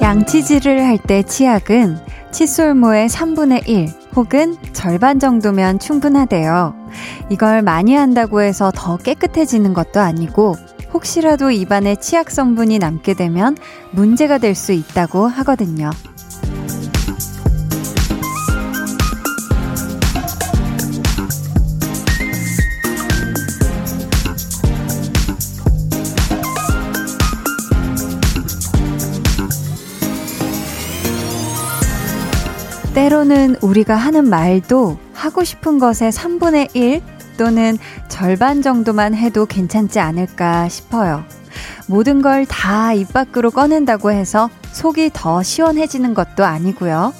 양치질을 할 때 치약은 칫솔모의 3분의 1 혹은 절반 정도면 충분하대요. 이걸 많이 한다고 해서 더 깨끗해지는 것도 아니고 혹시라도 입안에 치약 성분이 남게 되면 문제가 될 수 있다고 하거든요. 때로는 우리가 하는 말도 하고 싶은 것의 3분의 1 또는 절반 정도만 해도 괜찮지 않을까 싶어요. 모든 걸 다 입 밖으로 꺼낸다고 해서 속이 더 시원해지는 것도 아니고요.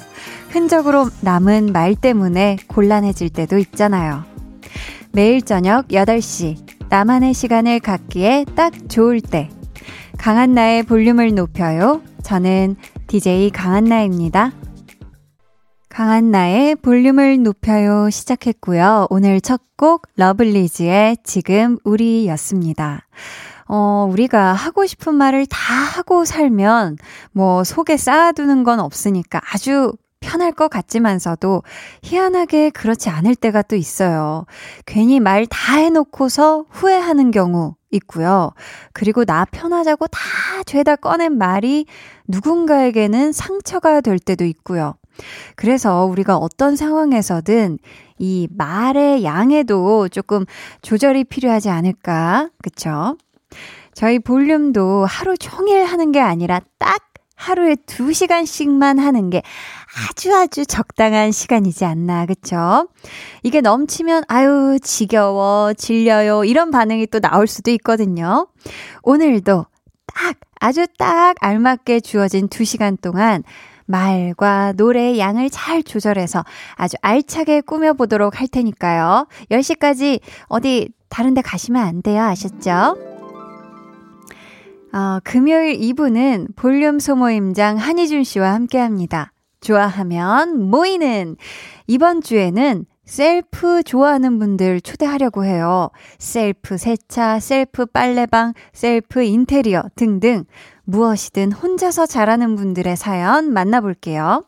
흔적으로 남은 말 때문에 곤란해질 때도 있잖아요. 매일 저녁 8시, 나만의 시간을 갖기에 딱 좋을 때. 강한나의 볼륨을 높여요. 저는 DJ 강한나입니다. 강한 나의 볼륨을 높여요 시작했고요. 오늘 첫 곡 러블리즈의 지금 우리였습니다. 어, 우리가 하고 싶은 말을 다 하고 살면 뭐 속에 쌓아두는 건 없으니까 아주 편할 것 같지만서도 희한하게 그렇지 않을 때가 또 있어요. 괜히 말 다 해놓고서 후회하는 경우 있고요. 그리고 나 편하자고 다 죄다 꺼낸 말이 누군가에게는 상처가 될 때도 있고요. 그래서 우리가 어떤 상황에서든 이 말의 양에도 조금 조절이 필요하지 않을까. 그쵸? 저희 볼륨도 하루 종일 하는 게 아니라 딱 하루에 두 시간씩만 하는 게 아주 아주 적당한 시간이지 않나, 그쵸? 이게 넘치면, 아유, 지겨워, 질려요, 이런 반응이 또 나올 수도 있거든요. 오늘도 딱, 아주 딱 알맞게 주어진 두 시간 동안 말과 노래의 양을 잘 조절해서 아주 알차게 꾸며보도록 할 테니까요. 10시까지 어디 다른 데 가시면 안 돼요. 아셨죠? 어, 금요일 2부는 볼륨 소모임장 한희준 씨와 함께 합니다. 좋아하면 모이는 이번 주에는 셀프 좋아하는 분들 초대하려고 해요. 셀프 세차, 셀프 빨래방, 셀프 인테리어 등등 무엇이든 혼자서 잘하는 분들의 사연 만나볼게요.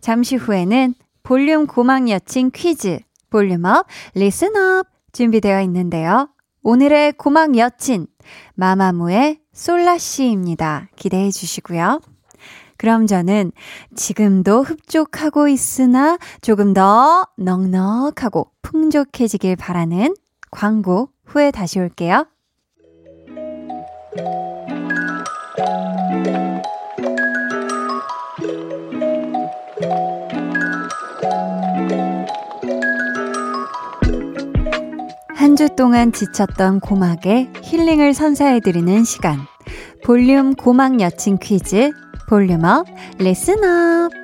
잠시 후에는 볼륨 고막 여친 퀴즈, volume up, listen up 준비되어 있는데요. 오늘의 고막 여친, 마마무의 솔라씨입니다. 기대해 주시고요. 그럼 저는 지금도 흡족하고 있으나 조금 더 넉넉하고 풍족해지길 바라는 광고 후에 다시 올게요. 한주 동안 지쳤던 고막에 힐링을 선사해드리는 시간. 볼륨 고막 여친 퀴즈, volume up, listen up.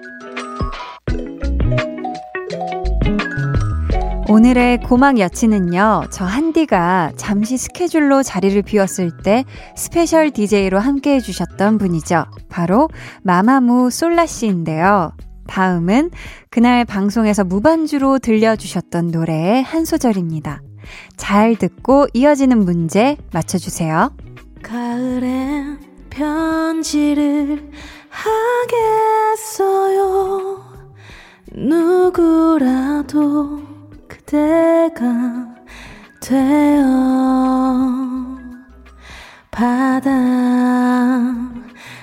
오늘의 고막 여친은요, 저 한디가 잠시 스케줄로 자리를 비웠을 때 special DJ로 함께 해주셨던 분이죠. 바로 마마무 솔라씨인데요. 다음은 그날 방송에서 무반주로 들려주셨던 노래의 한 소절입니다. 잘 듣고 이어지는 문제 맞춰주세요. 가을엔 편지를 하겠어요. 누구라도 그대가 되어 받아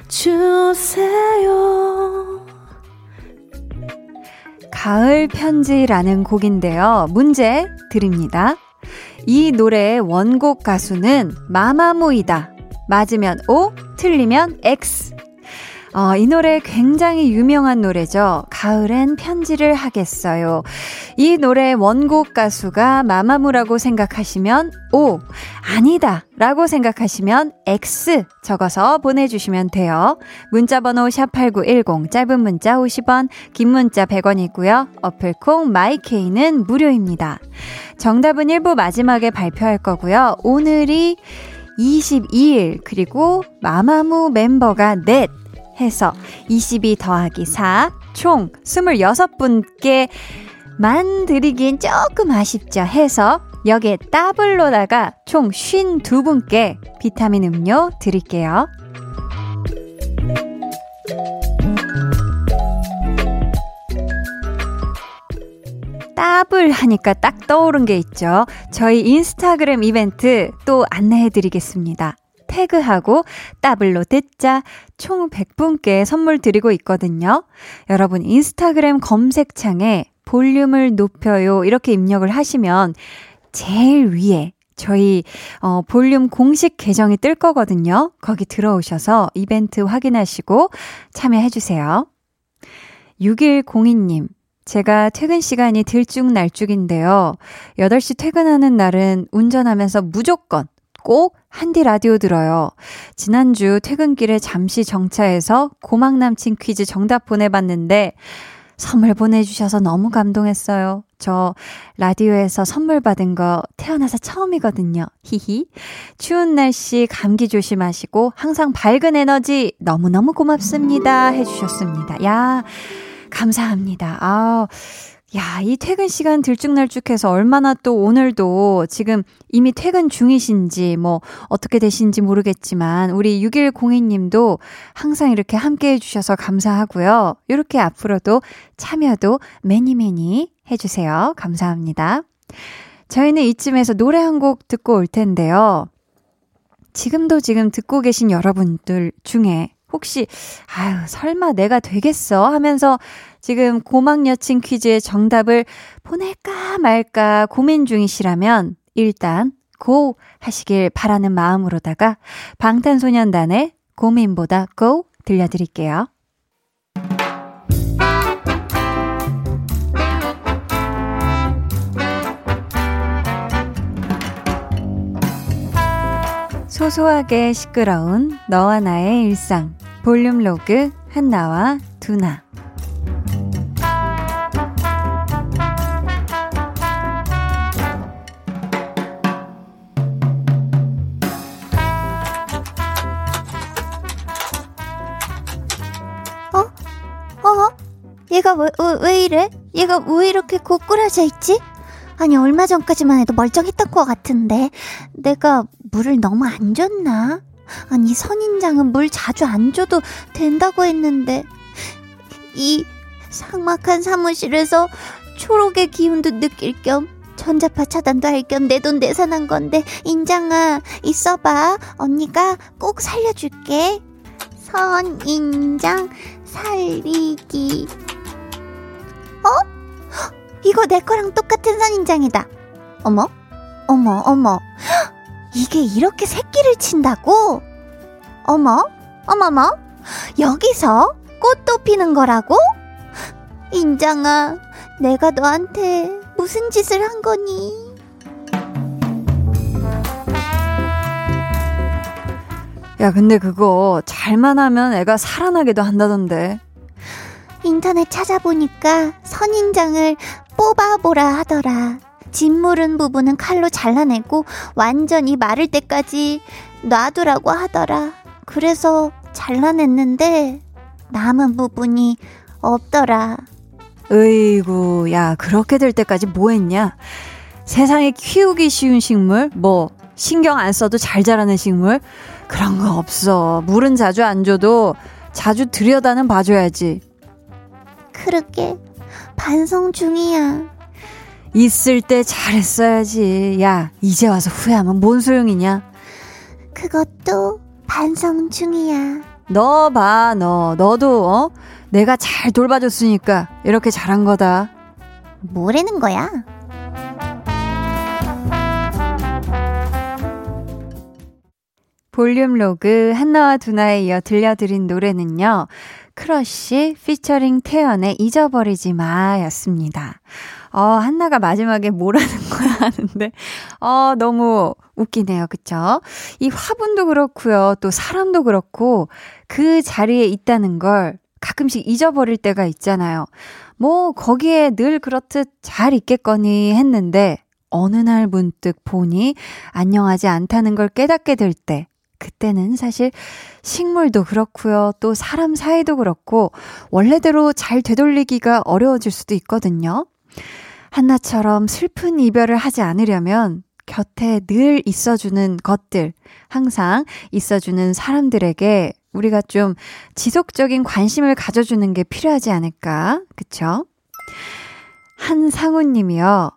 주세요. 가을 편지라는 곡인데요. 문제 드립니다. 이 노래의 원곡 가수는 마마무이다. 맞으면 O, 틀리면 X. 어, 이 노래 굉장히 유명한 노래죠. 가을엔 편지를 하겠어요. 이 노래 원곡 가수가 마마무라고 생각하시면 O, 아니다 라고 생각하시면 X 적어서 보내주시면 돼요. 문자번호 샵8910, 짧은 문자 50원, 긴 문자 100원이고요. 어플콩 마이케이는 무료입니다. 정답은 1부 마지막에 발표할 거고요. 오늘이 22일, 그리고 마마무 멤버가 넷, 해서 22 더하기 4, 총 26분께 만 드리긴 조금 아쉽죠 해서 여기에 더블로다가 총 52분께 비타민 음료 드릴게요. 따블 하니까 딱 떠오른 게 있죠. 저희 인스타그램 이벤트 또 안내해 드리겠습니다. 태그하고 따블로 듣자 총 100분께 선물 드리고 있거든요. 여러분 인스타그램 검색창에 볼륨을 높여요 이렇게 입력을 하시면 제일 위에 저희 어 볼륨 공식 계정이 뜰 거거든요. 거기 들어오셔서 이벤트 확인하시고 참여해 주세요. 6102님 제가 퇴근 시간이 들쭉날쭉인데요. 8시 퇴근하는 날은 운전하면서 무조건 꼭 한디 라디오 들어요. 지난주 퇴근길에 잠시 정차해서 고막 남친 퀴즈 정답 보내봤는데 선물 보내주셔서 너무 감동했어요. 저 라디오에서 선물 받은 거 태어나서 처음이거든요. 히히. 추운 날씨 감기 조심하시고 항상 밝은 에너지 너무너무 고맙습니다. 해주셨습니다. 야, 감사합니다. 아, 야, 이 퇴근 시간 들쭉날쭉해서 얼마나 또 오늘도 지금 이미 퇴근 중이신지 뭐 어떻게 되신지 모르겠지만 우리 6102님도 항상 이렇게 함께 해주셔서 감사하고요. 이렇게 앞으로도 참여도 매니매니 해주세요. 감사합니다. 저희는 이쯤에서 노래 한 곡 듣고 올 텐데요. 지금도 지금 듣고 계신 여러분들 중에 혹시, 아유, 설마 내가 되겠어? 하면서 지금 고막 여친 퀴즈의 정답을 보낼까 말까 고민 중이시라면 일단 고 하시길 바라는 마음으로다가 방탄소년단의 고민보다 고 들려드릴게요. 소소하게 시끄러운 너와 나의 일상 볼륨 로그 한나와 두나 어? 어? 얘가 왜, 왜, 왜 이래? 얘가 왜 이렇게 고꾸라져 있지? 아니, 얼마 전까지만 해도 멀쩡했던 것 같은데. 내가 물을 너무 안 줬나? 아니, 선인장은 물 자주 안 줘도 된다고 했는데. 이 삭막한 사무실에서 초록의 기운도 느낄 겸 전자파 차단도 할 겸 내 돈 내산한 건데 인장아 있어봐 언니가 꼭 살려줄게 선인장 살리기 어? 이거 내 거랑 똑같은 선인장이다. 어머, 어머, 어머. 이게 이렇게 새끼를 친다고? 어머, 어머머. 여기서 꽃도 피는 거라고? 인장아, 내가 너한테 무슨 짓을 한 거니? 야, 근데 그거 잘만 하면 애가 살아나기도 한다던데. 인터넷 찾아보니까 선인장을 뽑아보라 하더라. 짓무른 부분은 칼로 잘라내고 완전히 마를 때까지 놔두라고 하더라. 그래서 잘라냈는데 남은 부분이 없더라. 으이구, 야, 그렇게 될 때까지 뭐 했냐? 세상에 키우기 쉬운 식물? 뭐, 신경 안 써도 잘 자라는 식물? 그런 거 없어. 물은 자주 안 줘도 자주 들여다는 봐줘야지. 그렇게 반성 중이야. 있을 때 잘했어야지. 야, 이제 와서 후회하면 뭔 소용이냐? 그것도 반성 중이야. 너 봐, 너. 너도, 어? 내가 잘 돌봐줬으니까 이렇게 잘한 거다. 뭐라는 거야? 볼륨 로그 한나와 두나에 이어 들려드린 노래는요. 크러쉬 피처링 태연의 잊어버리지 마 였습니다. 어, 한나가 마지막에 뭐라는 거야 하는데, 어, 너무 웃기네요. 그쵸? 이 화분도 그렇고요. 또 사람도 그렇고, 그 자리에 있다는 걸 가끔씩 잊어버릴 때가 있잖아요. 뭐, 거기에 늘 그렇듯 잘 있겠거니 했는데, 어느 날 문득 보니 안녕하지 않다는 걸 깨닫게 될 때, 그때는 사실 식물도 그렇고요. 또 사람 사이도 그렇고 원래대로 잘 되돌리기가 어려워질 수도 있거든요. 한나처럼 슬픈 이별을 하지 않으려면 곁에 늘 있어주는 것들, 항상 있어주는 사람들에게 우리가 좀 지속적인 관심을 가져주는 게 필요하지 않을까? 그쵸? 한상우 님이요.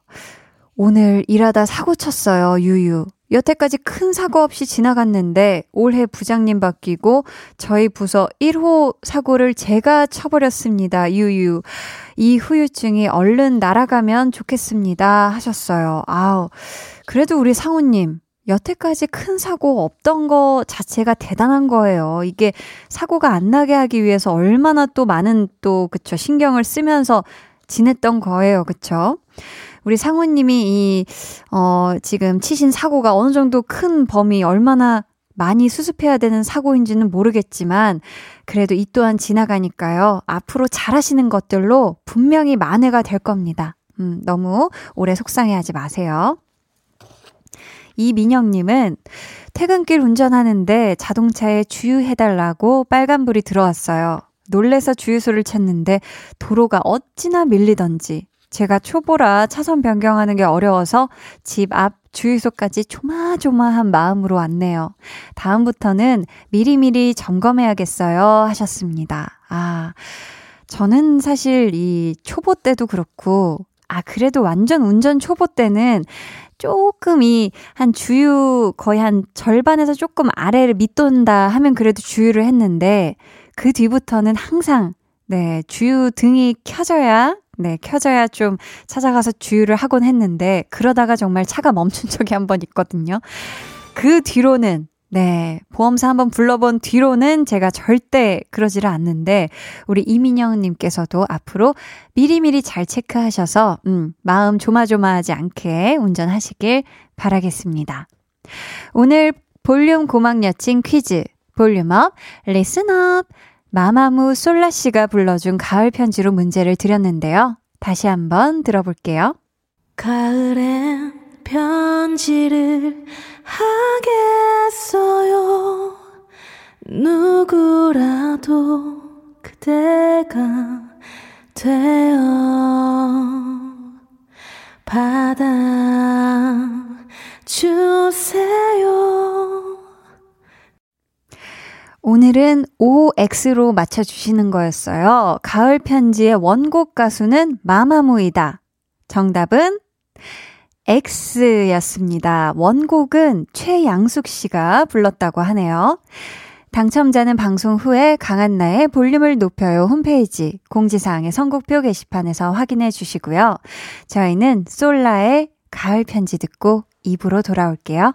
오늘 일하다 사고 쳤어요, 유유. 여태까지 큰 사고 없이 지나갔는데 올해 부장님 바뀌고 저희 부서 1호 사고를 제가 쳐버렸습니다. 유유. 이 후유증이 얼른 날아가면 좋겠습니다. 하셨어요. 아우. 그래도 우리 상우님. 여태까지 큰 사고 없던 거 자체가 대단한 거예요. 이게 사고가 안 나게 하기 위해서 얼마나 또 많은 또, 그쵸, 신경을 쓰면서 지냈던 거예요. 그쵸? 우리 상우님이 이, 어, 지금 치신 사고가 어느 정도 큰 범위, 얼마나 많이 수습해야 되는 사고인지는 모르겠지만, 그래도 이 또한 지나가니까요. 앞으로 잘하시는 것들로 분명히 만회가 될 겁니다. 음, 너무 오래 속상해 하지 마세요. 이민영님은 퇴근길 운전하는데 자동차에 주유해달라고 빨간불이 들어왔어요. 놀래서 주유소를 찾는데 도로가 어찌나 밀리던지 제가 초보라 차선 변경하는 게 어려워서 집 앞 주유소까지 조마조마한 마음으로 왔네요. 다음부터는 미리미리 점검해야겠어요. 하셨습니다. 아, 저는 사실 이 초보 때도 그렇고, 아, 그래도 완전 운전 초보 때는 조금 이 한 주유 거의 한 절반에서 조금 아래를 밑돈다 하면 그래도 주유를 했는데, 그 뒤부터는 항상, 네, 주유 등이 켜져야 네, 켜져야 좀 찾아가서 주유를 하곤 했는데, 그러다가 정말 차가 멈춘 적이 한 번 있거든요. 그 뒤로는, 네, 보험사 한번 불러본 뒤로는 제가 절대 그러지를 않는데, 우리 이민영님께서도 앞으로 미리미리 잘 체크하셔서, 음, 마음 조마조마하지 않게 운전하시길 바라겠습니다. 오늘 볼륨 고막 여친 퀴즈, volume up, listen up, 마마무 솔라 씨가 불러준 가을 편지로 문제를 드렸는데요. 다시 한번 들어볼게요. 가을엔 편지를 하겠어요. 누구라도 그대가 되어 받아 주세요. 오늘은 OX로 맞춰주시는 거였어요. 가을 편지의 원곡 가수는 마마무이다. 정답은 X였습니다. 원곡은 최양숙 씨가 불렀다고 하네요. 당첨자는 방송 후에 강한나의 볼륨을 높여요 홈페이지 공지사항의 선곡표 게시판에서 확인해 주시고요. 저희는 솔라의 가을 편지 듣고 입으로 돌아올게요.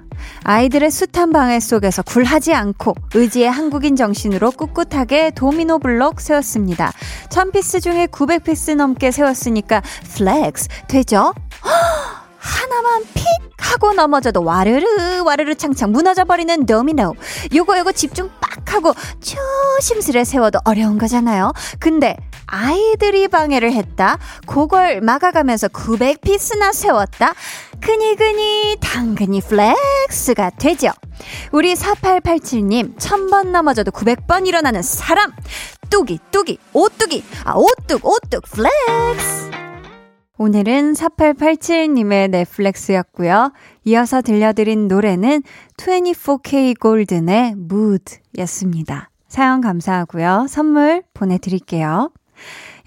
아이들의 숱한 방해 속에서 굴하지 않고 의지의 한국인 정신으로 꿋꿋하게 도미노 블록 세웠습니다. 1000 piece 중에 900 piece 넘게 세웠으니까 flex 되죠? 하나만 픽 하고 넘어져도 와르르 와르르 창창 무너져 버리는 도미노. 요거 요거 집중 빡 하고 조심스레 세워도 어려운 거잖아요. 근데 아이들이 방해를 했다. 그걸 막아가면서 900 piece나 세웠다. 그니그니 당근이 flex가 되죠. 우리 4887님 1000번 넘어져도 900번 일어나는 사람. 뚜기 뚜기 오뚜기 아 오뚝 오뚝 flex. 오늘은 4887님의 네 flex였고요. 이어서 들려드린 노래는 24K 골든의 Mood 였습니다. 사연 감사하고요. 선물 보내드릴게요.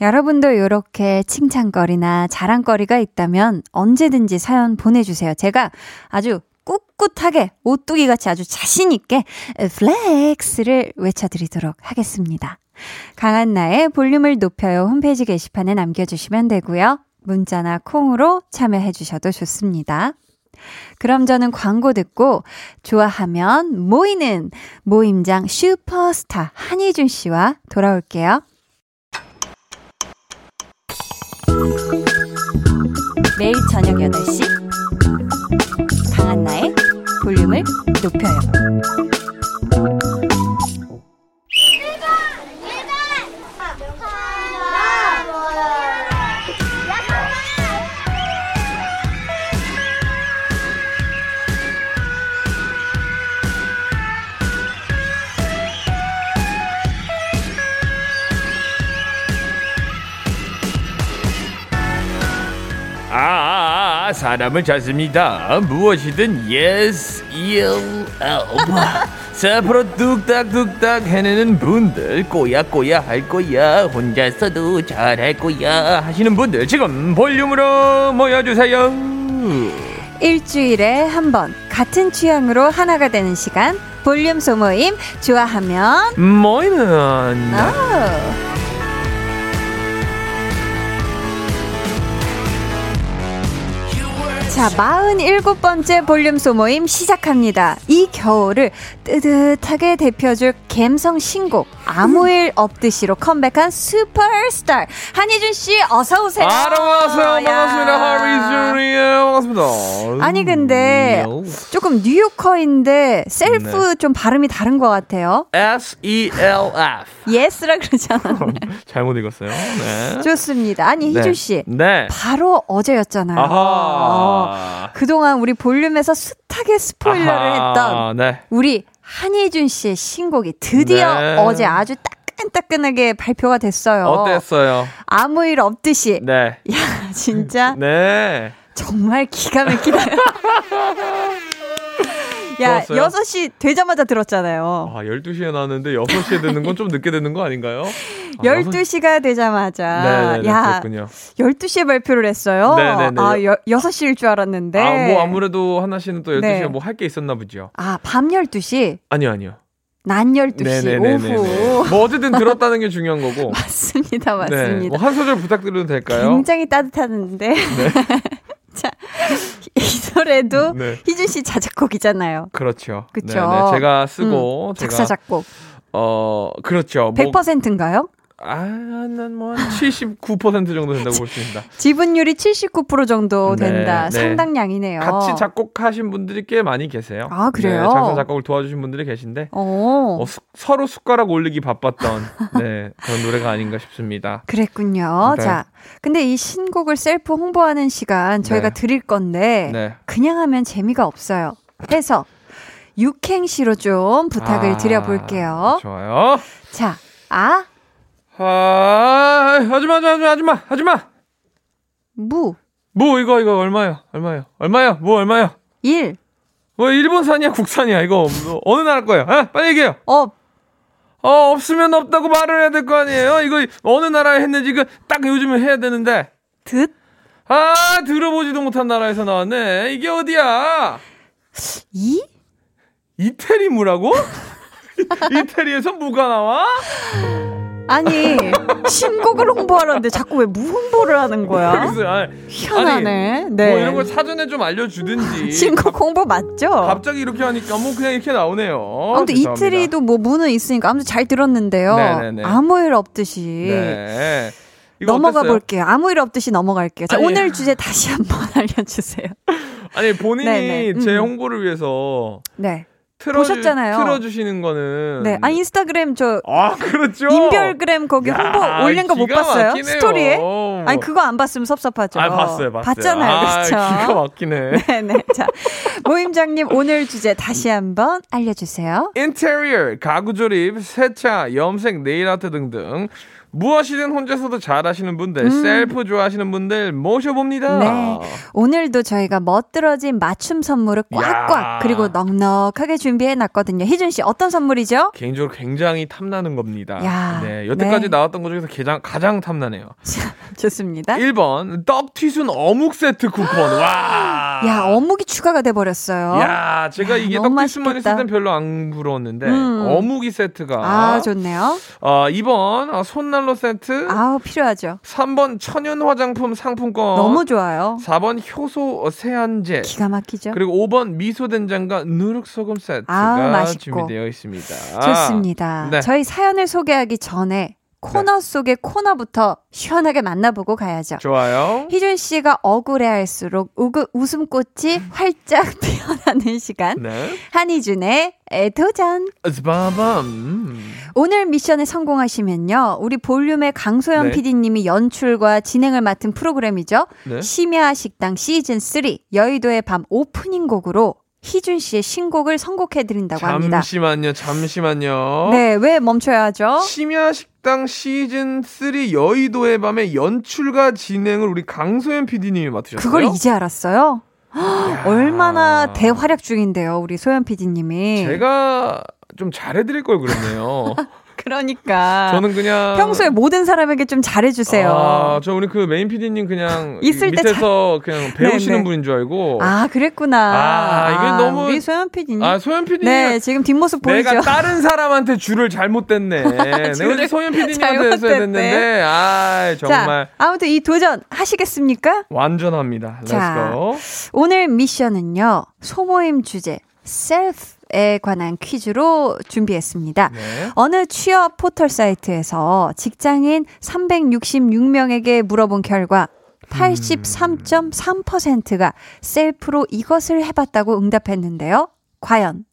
여러분도 이렇게 칭찬거리나 자랑거리가 있다면 언제든지 사연 보내주세요. 제가 아주 꿋꿋하게 오뚜기 같이 아주 자신있게 flex를 외쳐드리도록 하겠습니다. 강한나의 볼륨을 높여요 홈페이지 게시판에 남겨주시면 되고요. 문자나 콩으로 참여해 주셔도 좋습니다. 그럼 저는 광고 듣고 좋아하면 모이는 모임장 슈퍼스타 한희준 씨와 돌아올게요. 매일 저녁 8시 강한나의 볼륨을 높여요. 사람을 찾습니다. 무엇이든 yes, il, l. 사프로 뚝딱뚝딱 해내는 분들 꼬야꼬야 할 거야 혼자서도 잘할 거야 하시는 분들 지금 볼륨으로 모여주세요. 일주일에 한 번 같은 취향으로 하나가 되는 시간 볼륨 소모임 좋아하면 모이는 아. 자, 47번째 볼륨 소모임 시작합니다. 이 겨울을 뜨뜻하게 데펴줄 감성 신곡 아무 일 없듯이로 컴백한 슈퍼스타 한희준 씨 어서 오세요. 안녕하세요. 야. 반갑습니다. 한희준이에요. 반갑습니다. 아니 근데 조금 New Yorker인데 셀프 네. 좀 발음이 다른 것 같아요. S E L F S라 그러지 않았나요? 잘못 읽었어요. 네. 좋습니다. 아니 네. 희준 씨 네. 바로 어제였잖아요. 어, 아하. 그동안 우리 볼륨에서 숱하게 스포일러를 아하, 했던 네. 우리 한예준 씨의 신곡이 드디어 네. 어제 아주 따끈따끈하게 발표가 됐어요. 어땠어요? 아무 일 없듯이. 네. 야, 진짜 네. 정말 기가 막히다. 야, 좋았어요? 6시 되자마자 들었잖아요. 아, 12시에 나왔는데 6시에 듣는 건 좀 늦게 듣는 거 아닌가요? 아, 12시가 되자마자. 네네네. 야, 그렇군요. 12시에 발표를 했어요. 네네네. 아, 여, 6시일 줄 알았는데. 아, 뭐 아무래도 하나 씨는 또 12시에 네. 뭐할 게 있었나 보죠. 아, 밤 12시, 아니요, 아니요. 낮 12시, 오후. 뭐 어쨌든 들었다는 게 중요한 거고. 맞습니다, 네. 맞습니다. 뭐한 소절 부탁드려도 될까요? 굉장히 따뜻하는데. 자, 이 노래도 네. 희준 씨 자작곡이잖아요. 그렇죠. 네네. 제가 쓰고 음, 제가 작사, 작곡. 어, 그렇죠. 뭐 100%인가요? 아, 난뭐79% 정도 된다고 볼 수 있습니다. 지분율이 79% 정도 네, 된다. 네. 상당량이네요. 같이 작곡하신 분들이 꽤 많이 계세요. 아, 그래요? 네, 작사 작곡을 도와주신 분들이 계신데 어, 어, 수- 서로 숟가락 올리기 바빴던 네, 그런 노래가 아닌가 싶습니다. 그랬군요. 네. 자, 근데 이 신곡을 셀프 홍보하는 시간 저희가 네. 드릴 건데 네. 그냥 하면 재미가 없어요. 해서 육행시로 좀 부탁을 아, 드려볼게요. 좋아요. 자, 아, 아, 하지마, 하지마, 하지마, 하지마. 무, 뭐 이거 이거 얼마요? 얼마요? 얼마요? 뭐 얼마요? 일, 뭐 일본산이야, 국산이야? 이거 뭐 어느 나라 거예요? 아, 빨리 얘기해요. 업, 어, 없으면 없다고 말을 해야 될 거 아니에요? 이거 어느 나라에 했는지 그 딱 요즘에 해야 되는데. 듣, 아, 들어보지도 못한 나라에서 나왔네. 이게 어디야? 이, 이태리 무라고? 이태리에서 무가 나와? 아니 신곡을 홍보하려는데 자꾸 왜 무홍보를 하는 거야? 그래서, 아, 희한하네. 아니, 네. 뭐 이런 걸 사전에 좀 알려주든지. 신곡 홍보 맞죠? 갑자기 이렇게 하니까 뭐 그냥 이렇게 나오네요. 아무튼 죄송합니다. 이태리도 뭐 무는 있으니까 아무튼 잘 들었는데요. 네네네. 아무 일 없듯이 네. 넘어가 어땠어요? 볼게요. 아무 일 없듯이 넘어갈게요. 자, 아니. 오늘 주제 다시 한번 알려주세요. 아니 본인이 네네. 음. 제 홍보를 위해서 네. 틀어주, 보셨잖아요. 틀어주시는 거는 네. 아, 인스타그램 저 아, 그렇죠. 인별그램 거기 야, 홍보 올린 거 못 봤어요? 막히네요. 스토리에? 아니, 그거 안 봤으면 섭섭하죠. 아, 봤어요, 봤어요. 봤잖아요. 아, 그렇죠. 기가 막히네. 네네. 자, 모임장님 오늘 주제 다시 한번 알려주세요. 인테리어, 가구 조립, 세차, 염색, 네일 아트 등등 무엇이든 혼자서도 잘하시는 분들, 음. 셀프 좋아하시는 분들 모셔봅니다. 네. 오늘도 저희가 멋들어진 맞춤 선물을 꽉꽉 야. 그리고 넉넉하게 준비해 놨거든요. 희준 씨 어떤 선물이죠? 개인적으로 굉장히 탐나는 겁니다. 야, 네, 여태까지 네. 나왔던 것 중에서 가장, 가장 탐나네요. 좋습니다. 1번, 떡튀순 어묵 세트 쿠폰. 와. 야, 어묵이 추가가 돼 버렸어요. 야, 제가 야, 이게 떡튀순만 있을. 땐 별로 안 부러웠는데, 음. 어묵이 세트가. 아, 좋네요. 어, 2번, 어, 손난 로 세트. 아우, 필요하죠. 3번, 천연 화장품 상품권. 너무 좋아요. 4번, 효소 세안제. 기가 막히죠. 그리고 5번 미소 된장과 누룩 소금 세트가 아우. 준비되어 있습니다. 좋습니다. 네. 저희 사연을 소개하기 전에 코너 속의 코너부터 시원하게 만나보고 가야죠. 좋아요. 희준 씨가 억울해할수록 우그, 웃음꽃이 활짝 피어나는 시간. 네. 한희준의 애도전. 스바밤. 오늘 미션에 성공하시면요. 우리 볼륨의 강소연 네. PD님이 연출과 진행을 맡은 프로그램이죠. 네. 심야 식당 시즌 3 여의도의 밤 오프닝 곡으로 희준 씨의 신곡을 선곡해 드린다고 합니다. 잠시만요, 잠시만요. 네, 왜 멈춰야 하죠? 심야 식당 시즌 3 여의도의 밤의 연출과 진행을 우리 강소연 PD님이 맡으셨어요. 그걸 이제 알았어요? 얼마나 대활약 중인데요, 우리 소연 PD님이. 제가 좀 잘해드릴 걸 그랬네요. 그러니까. 저는 그냥 평소에 모든 사람에게 좀 잘해주세요. 아, 저 우리 그 메인 PD님 그냥 있을 때 밑에서 그냥 배우시는 네, 네. 분인 줄 알고. 아, 그랬구나. 아, 이게 너무- 우리 소연 PD님. 아, 소연 PD님. 네, 지금 뒷모습 보이죠? 내가 다른 사람한테 줄을 잘못 댔네. 내가 소연 PD님한테 잘못 했어야. 됐는데, 아 정말 자, 아무튼 이 도전 하시겠습니까? 완전합니다. 자. 오늘 미션은요, 소모임 주제, 셀프 에 관한 퀴즈로 준비했습니다. 네. 어느 취업 포털 사이트에서 직장인 366명에게 물어본 결과 83.3%가 셀프로 이것을 해봤다고 응답했는데요. 과연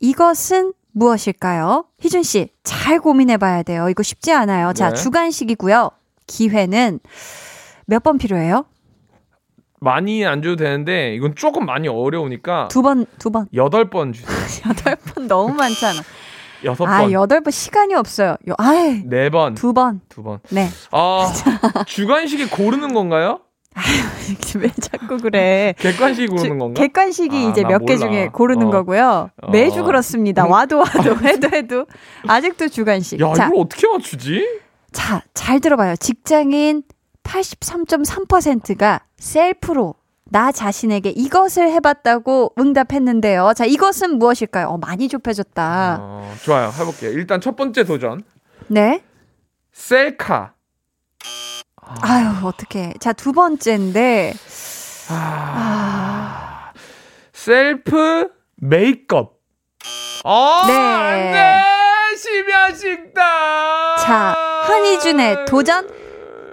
이것은 무엇일까요? 희준 씨, 잘 고민해 봐야 돼요. 이거 쉽지 않아요. 자, 네. 주간식이고요. 기회는 몇 번 필요해요? 많이 안 줘도 되는데, 이건 조금 많이 어려우니까, 두 번, 두 번. 여덟 번 주세요. 여덟 번 너무 많잖아. 여섯 아, 번. 여덟 번 시간이 없어요. 요- 아이, 네 번. 두 번. 두 번. 네. 아, 주관식이 고르는 건가요? 왜 자꾸 그래? 객관식이 고르는 건가? 객관식이 아, 이제 나몇 개. 중에 고르는 어. 거고요. 매주 어. 그렇습니다. 와도 와도 해도 해도 아직도 주간식. 야, 자, 이걸 어떻게 맞추지? 자, 잘 들어봐요. 직장인 83.3%가 셀프로 나 자신에게 이것을 해봤다고 응답했는데요. 자, 이것은 무엇일까요? 어, 많이 좁혀졌다. 어, 좋아요. 해볼게요. 일단 첫 번째 도전. 네. 셀카. 아유, 어떡해. 자, 두 번째인데, 아... 셀프 메이크업. 아, 네. 안 돼! 심야 식당! 자, 한희준의 도전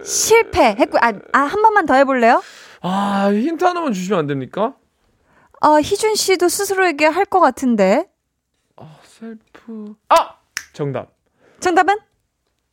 실패했고, 아, 아, 한 번만 더 해볼래요? 아, 힌트 하나만 주시면 안 됩니까? 어, 희준 씨도 스스로에게 할 것 같은데. 아, 셀프. 아! 정답. 정답은?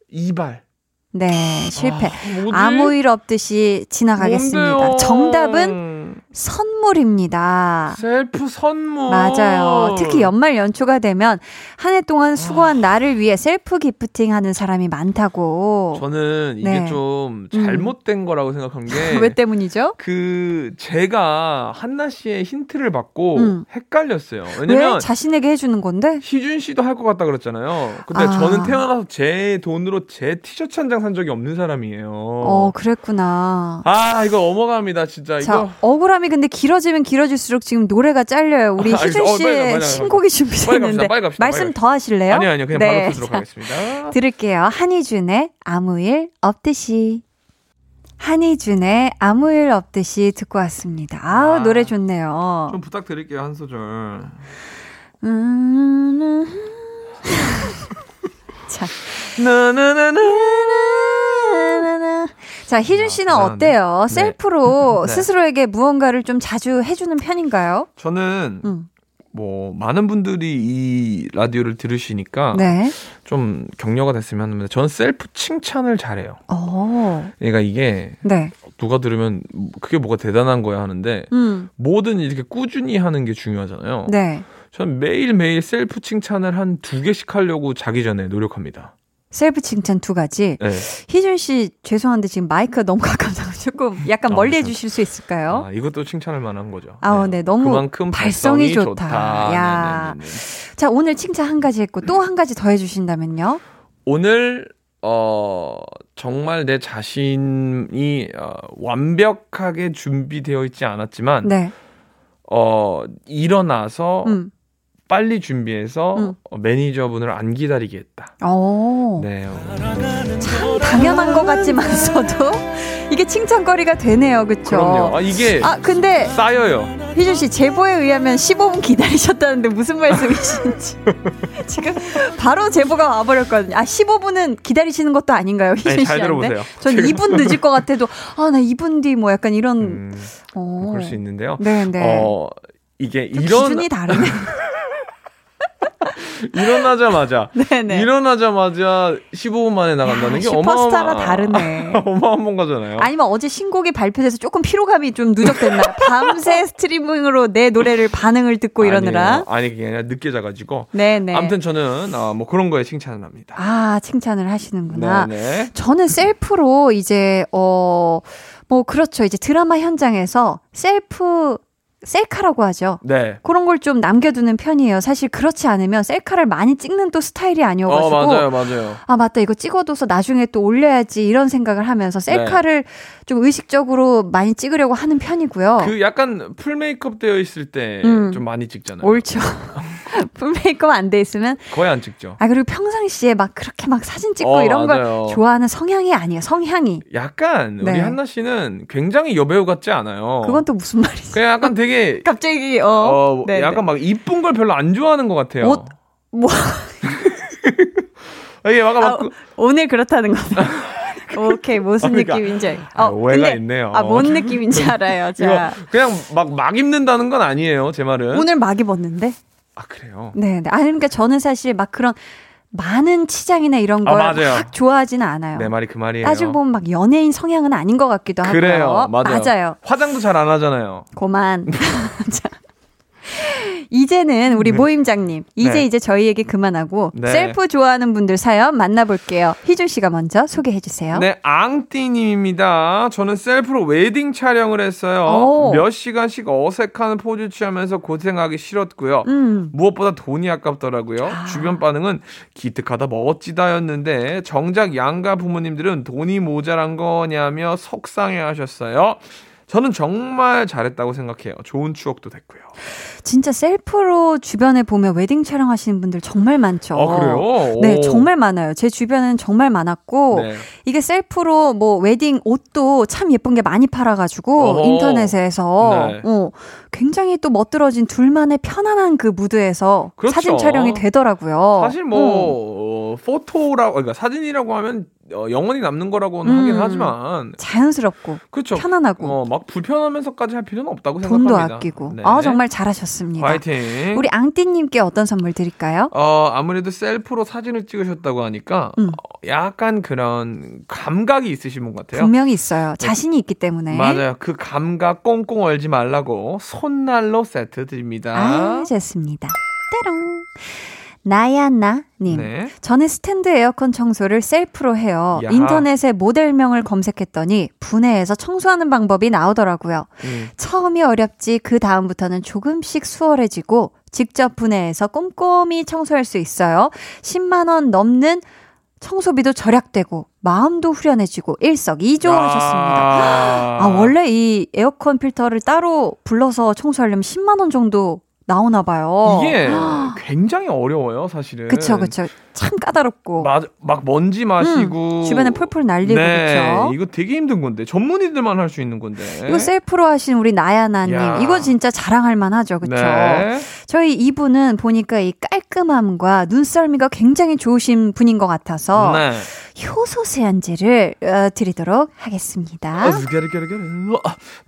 이발. 네, 실패. 아? 아무 일 없듯이 지나가겠습니다. 뭔데요? 정답은 선물입니다. 셀프 선물. 맞아요. 특히 연말 연초가 되면 한 해 동안 아. 수고한 나를 위해 셀프 gifting 하는 사람이 많다고. 저는 이게 네. 좀 잘못된 거라고 생각한 게. 왜 때문이죠? 그 제가 한나 씨의 힌트를 받고 음. 헷갈렸어요. 왜 왜냐면 자신에게 해주는 건데? 희준 씨도 할 것 같다 그랬잖아요. 근데 아. 저는 태어나서 제 돈으로 제 티셔츠 한 장 산 적이 없는 사람이에요. 어, 그랬구나. 아 이거 넘어갑니다 진짜 자, 이거 억울함이 근데 길어지면 길어질수록 지금 노래가 잘려요. 우리 아, 희준. 어, 씨의 가, 신곡이 준비됐는데 말씀 더 하실래요? 아니요 아니요 그냥 네, 바로 터도록 자, 하겠습니다. 들을게요. 한희준의 아무 일 없듯이. 한희준의 아무 일 없듯이 듣고 왔습니다. 아우, 아. 노래 좋네요. 좀 부탁드릴게요 한 소절. 음, 자, 나나나나. 자, 희준 씨는 아, 대단한데? 어때요? 네. 셀프로 네. 스스로에게 무언가를 좀 자주 해주는 편인가요? 저는 음. 뭐 많은 분들이 이 라디오를 들으시니까 네. 좀 격려가 됐으면 하는데 저는 셀프 칭찬을 잘해요. 어, 그러니까 이게 네. 누가 들으면 그게 뭐가 대단한 거야 하는데 음, 뭐든 이렇게 꾸준히 하는 게 중요하잖아요. 네. 전 매일매일 셀프 칭찬을 한 두 개씩 하려고 자기 전에 노력합니다. 셀프 칭찬 두 가지. 네. 희준 씨 죄송한데 지금 마이크가 너무 가까워서 조금 약간 아, 멀리. 해주실 수 있을까요? 아, 이것도 칭찬할 만한 거죠. 아우, 네, 너무 그만큼 발성이 발성이, 좋다. 좋다. 야. 네네네네. 자 오늘 칭찬 한 가지 했고 또 한 가지 더 해주신다면요? 오늘 어 정말 내 자신이 어, 완벽하게 준비되어 있지 않았지만 네. 어 일어나서 음. 빨리 준비해서 음. 어, 매니저분을 안 기다리게 했다. 오. 네. 어, 참 당연한 것 같지만서도 이게 칭찬거리가 되네요, 그렇죠? 아 이게 아 근데 쌓여요. 희준 씨 제보에 의하면 15분 기다리셨다는데 무슨 말씀이신지 지금 바로 제보가 와버렸거든요. 아 15분은 기다리시는 것도 아닌가요, 희준 아니, 잘? 들어보세요. 전 지금. 2분 늦을 것 같아도 아 나 2분 뒤 뭐 약간 이런 음, 어. 그럴 수 있는데요. 네 네. 어 이게 좀 일어나 기준이 다르네. 일어나자마자 네네. 일어나자마자 15분 만에 나간다는 게 슈퍼스타라 어마어마 다르네. 어마어마한 거잖아요. 아니면 어제 신곡이 발표돼서 조금 피로감이 좀 누적됐나요? 밤새 스트리밍으로 내 노래를 반응을 듣고 이러느라. 아니 그게 아니라 늦게 자가지고. 네네. 아무튼 저는 어, 뭐 그런 거에 칭찬을 합니다. 아, 칭찬을 하시는구나. 네네. 저는 셀프로 이제, 어, 뭐, 그렇죠. 이제 드라마 현장에서 셀프, 셀카라고 하죠. 네. 그런 걸 좀 남겨두는 편이에요. 사실 그렇지 않으면 셀카를 많이 찍는 또 스타일이 어 아니어가지고. 맞아요 맞아요. 아, 맞다. 이거 찍어둬서 나중에 또 올려야지. 이런 생각을 하면서 셀카를 좀 의식적으로 많이 찍으려고 하는 편이고요. 그 약간 full 메이크업 되어 있을 때 음. 좀 많이 찍잖아요. 옳죠. full 메이크업 안 돼 있으면. 거의 안 찍죠. 아, 그리고 평상시에 막 그렇게 막 사진 찍고 어, 이런 맞아요. 걸 좋아하는 성향이 아니에요. 성향이. 약간 네. 우리 한나 씨는 굉장히 여배우 같지 않아요. 그건 또 무슨 말이지? 그냥 약간 되게 갑자기, 어. 어, 네, 약간 막 이쁜 걸 별로 안 좋아하는 것 같아요. 옷, 뭐. 이게 약간 막 아, 그- 오늘 그렇다는 거다. 오케이, 무슨 아, 그러니까. 느낌인지. 아, 어, 오해가 근데- 있네요. 아, 뭔 느낌인지 알아요. 자, 그냥 막 막 입는다는 건 아니에요. 제 말은. 오늘 막 입었는데? 아 그래요. 네, 네. 아, 그러니까 저는 사실 막 그런 많은 치장이나 이런 아, 걸 맞아요. 막 좋아하지는 않아요. 내 말이 그 말이에요. 따지고 보면 막 연예인 성향은 아닌 것 같기도 하고요. 그래요. 맞아요. 맞아요. 화장도 잘 안 하잖아요. 고만. 자. 이제는 우리 네. 모임장님, 이제 네. 이제 저희 얘기 그만하고 네. 셀프 좋아하는 분들 사연 만나볼게요. 희준 씨가 먼저 소개해 주세요. 네, 앙띠님입니다. 저는 셀프로 웨딩 촬영을 했어요. 오. 몇 시간씩 어색한 포즈 취하면서 고생하기 싫었고요. 음. 무엇보다 돈이 아깝더라고요. 주변 반응은 기특하다 멋지다였는데 정작 양가 부모님들은 돈이 모자란 거냐며 속상해 하셨어요. 저는 정말 잘했다고 생각해요. 좋은 추억도 됐고요. 진짜 셀프로 주변에 보면 웨딩 촬영하시는 분들 정말 많죠. 아, 그래요? 네, 오. 정말 많아요. 제 주변에는 정말 많았고 네. 이게 셀프로 뭐 웨딩 옷도 참 예쁜 게 많이 팔아가지고 어허. 인터넷에서 네. 어, 굉장히 또 멋들어진 둘만의 편안한 그 무드에서 그렇죠. 사진 촬영이 되더라고요. 사실 음. 뭐 어, 포토라고 그러니까 사진이라고 하면 어, 영원히 남는 거라고는 음. 하긴 하지만 자연스럽고 그렇죠. 편안하고 어, 막 불편하면서까지 할 필요는 없다고 돈도 생각합니다. 아끼고. 네. 아 정말 잘하셨습니다. 화이팅. 우리 앙띠님께 어떤 선물 드릴까요? 어, 아무래도 셀프로 사진을 찍으셨다고 하니까 음. 어, 약간 그런 감각이 있으신 분 같아요. 분명히 있어요. 자신이 있기 때문에. 맞아요. 그 감각 꽁꽁 얼지 말라고 손난로 세트 드립니다. 아, 좋습니다. 때롱. 나야나님. 네. 저는 스탠드 에어컨 청소를 셀프로 해요. 야. 인터넷에 모델명을 검색했더니 분해해서 청소하는 방법이 나오더라고요. 음. 처음이 어렵지 그 다음부터는 조금씩 수월해지고 직접 분해해서 꼼꼼히 청소할 수 있어요. 10만 원 넘는 청소비도 절약되고 마음도 후련해지고 일석이조 하셨습니다. 아, 원래 이 에어컨 필터를 따로 불러서 청소하려면 10만 원 정도 나오나 봐요. 이게 굉장히 어려워요, 사실은. 그쵸, 그쵸. 참 까다롭고. 막, 막 먼지 마시고 음, 주변에 폴폴 날리고, 네, 그쵸? 이거 되게 힘든 건데 전문의들만 할 수 있는 건데. 이거 셀프로 하신 우리 나야나님. 야. 이거 진짜 자랑할 만하죠, 그쵸? 네. 저희 이분은 보니까 이 깔끔함과 눈썰미가 굉장히 좋으신 분인 것 같아서 네. 효소 세안제를 어, 드리도록 하겠습니다. 아,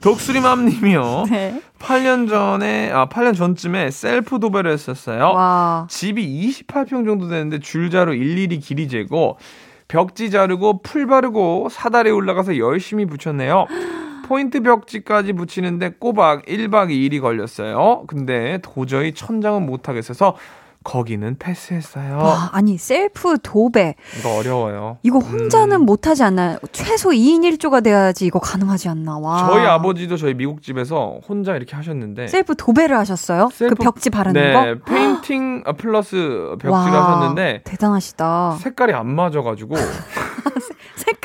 독수리맘님이요. 네. 8년 전에 아 8년 전쯤에 셀프 도배를 했었어요. 와. 집이 28평 정도 되는데 줄자로 일일이 길이 재고 벽지 자르고 풀 바르고 사다리 올라가서 열심히 붙였네요. 포인트 벽지까지 붙이는데 꼬박 1박 2일이 걸렸어요. 근데 도저히 천장은 못 하겠어서 거기는 패스했어요. 와, 아니 셀프 도배 이거 어려워요. 이거 혼자는 음. 못하지 않나요? 최소 2인 1조가 돼야지 이거 가능하지 않나. 와. 저희 아버지도 저희 미국 집에서 혼자 이렇게 하셨는데 셀프 도배를 하셨어요? 셀프- 그 벽지 바르는 네, 거? 페인팅 어, 플러스 벽지를 와, 하셨는데 대단하시다. 색깔이 안 맞아가지고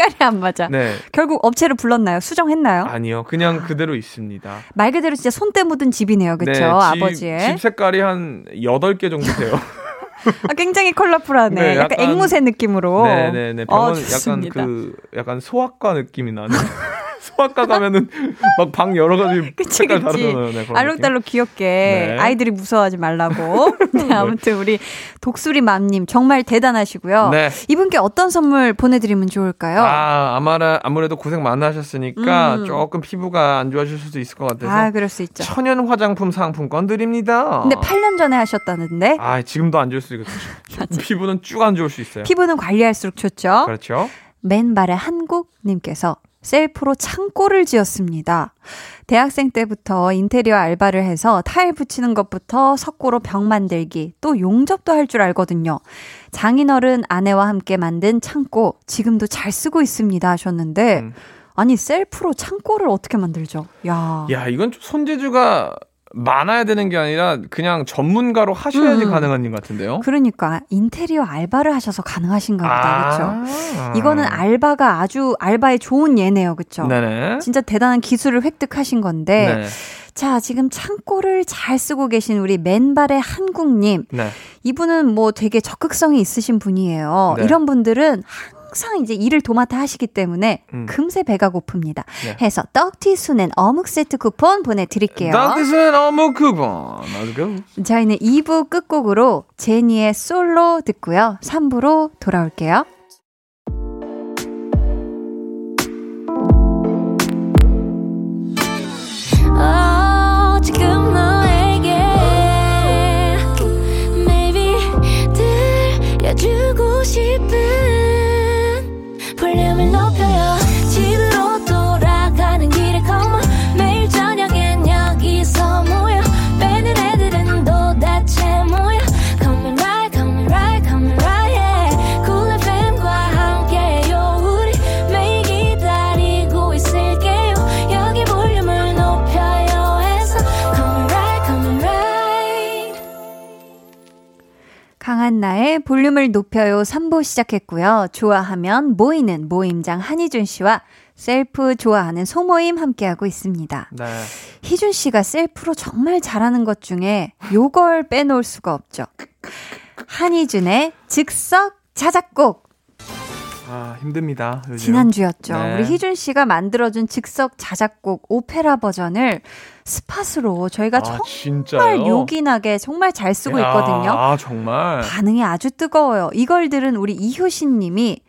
색깔이 안 맞아. 네 결국 업체를 불렀나요? 수정했나요? 아니요 그냥 그대로 있습니다. 말 그대로 진짜 손때 묻은 집이네요. 그쵸? 네, 집, 아버지의. 집 색깔이 한 8개 정도 돼요. 아, 굉장히 컬러풀하네. 네, 약간, 약간- 앵무새 느낌으로. 네네네. 어, 병원 약간 좋습니다. 그 약간 소아과 느낌이 나는. 소아과 가면은 막 방 여러 가지 그치, 색깔 그치. 다르잖아요. 네, 알록달록 귀엽게 네. 아이들이 무서워하지 말라고. 네, 아무튼 우리 독수리 맘님 정말 대단하시고요. 네. 이분께 어떤 선물 보내드리면 좋을까요? 아, 아마라, 아무래도 고생 많으셨으니까 음. 조금 피부가 안 좋아질 수도 있을 것 같아서 아, 그럴 수 있죠. 천연 화장품 상품권 드립니다. 근데 8년 전에 하셨다는데 아, 지금도 안 좋을 수 있겠죠. 피부는 쭉 안 좋을 수 있어요. 피부는 관리할수록 좋죠. 그렇죠. 맨발의 한국님께서 셀프로 창고를 지었습니다. 대학생 때부터 인테리어 알바를 해서 타일 붙이는 것부터 석고로 벽 만들기, 또 용접도 할 줄 알거든요. 장인어른 아내와 함께 만든 창고, 지금도 잘 쓰고 있습니다 하셨는데, 음. 아니, 셀프로 창고를 어떻게 만들죠? 야. 야, 이건 좀 손재주가 많아야 되는 게 아니라 그냥 전문가로 하셔야지 음. 가능한 일 같은데요. 그러니까 인테리어 알바를 하셔서 가능하신가 보다. 그렇죠? 아. 이거는 알바가 아주 알바에 좋은 예네요. 그렇죠? 네네. 진짜 대단한 기술을 획득하신 건데 네. 자, 지금 창고를 잘 쓰고 계신 우리 맨발의 한국님. 네. 이분은 뭐 되게 적극성이 있으신 분이에요. 네. 이런 분들은 항상 이제 일을 도맡아 하시기 때문에 음. 금세 배가 고픕니다. 네. 해서 떡티순엔 어묵 세트 쿠폰 보내드릴게요. 크고. Let's go. 저희는 2부 끝곡으로 제니의 솔로 듣고요. 3부로 돌아올게요. 어, 지금 한 나의 볼륨을 높여요 3부 시작했고요. 좋아하면 모이는 모임장 한희준 씨와 셀프 좋아하는 소모임 함께하고 있습니다. 네. 희준 씨가 셀프로 정말 잘하는 것 중에 요걸 빼놓을 수가 없죠. 한희준의 즉석 자작곡 아, 힘듭니다. 요즘. 지난주였죠. 네. 우리 희준 씨가 만들어준 즉석 자작곡 오페라 버전을 스팟으로 저희가 아, 정말 진짜요? 요긴하게 정말 잘 쓰고 야, 있거든요. 아, 정말. 반응이 아주 뜨거워요. 이걸 들은 우리 이효신 님이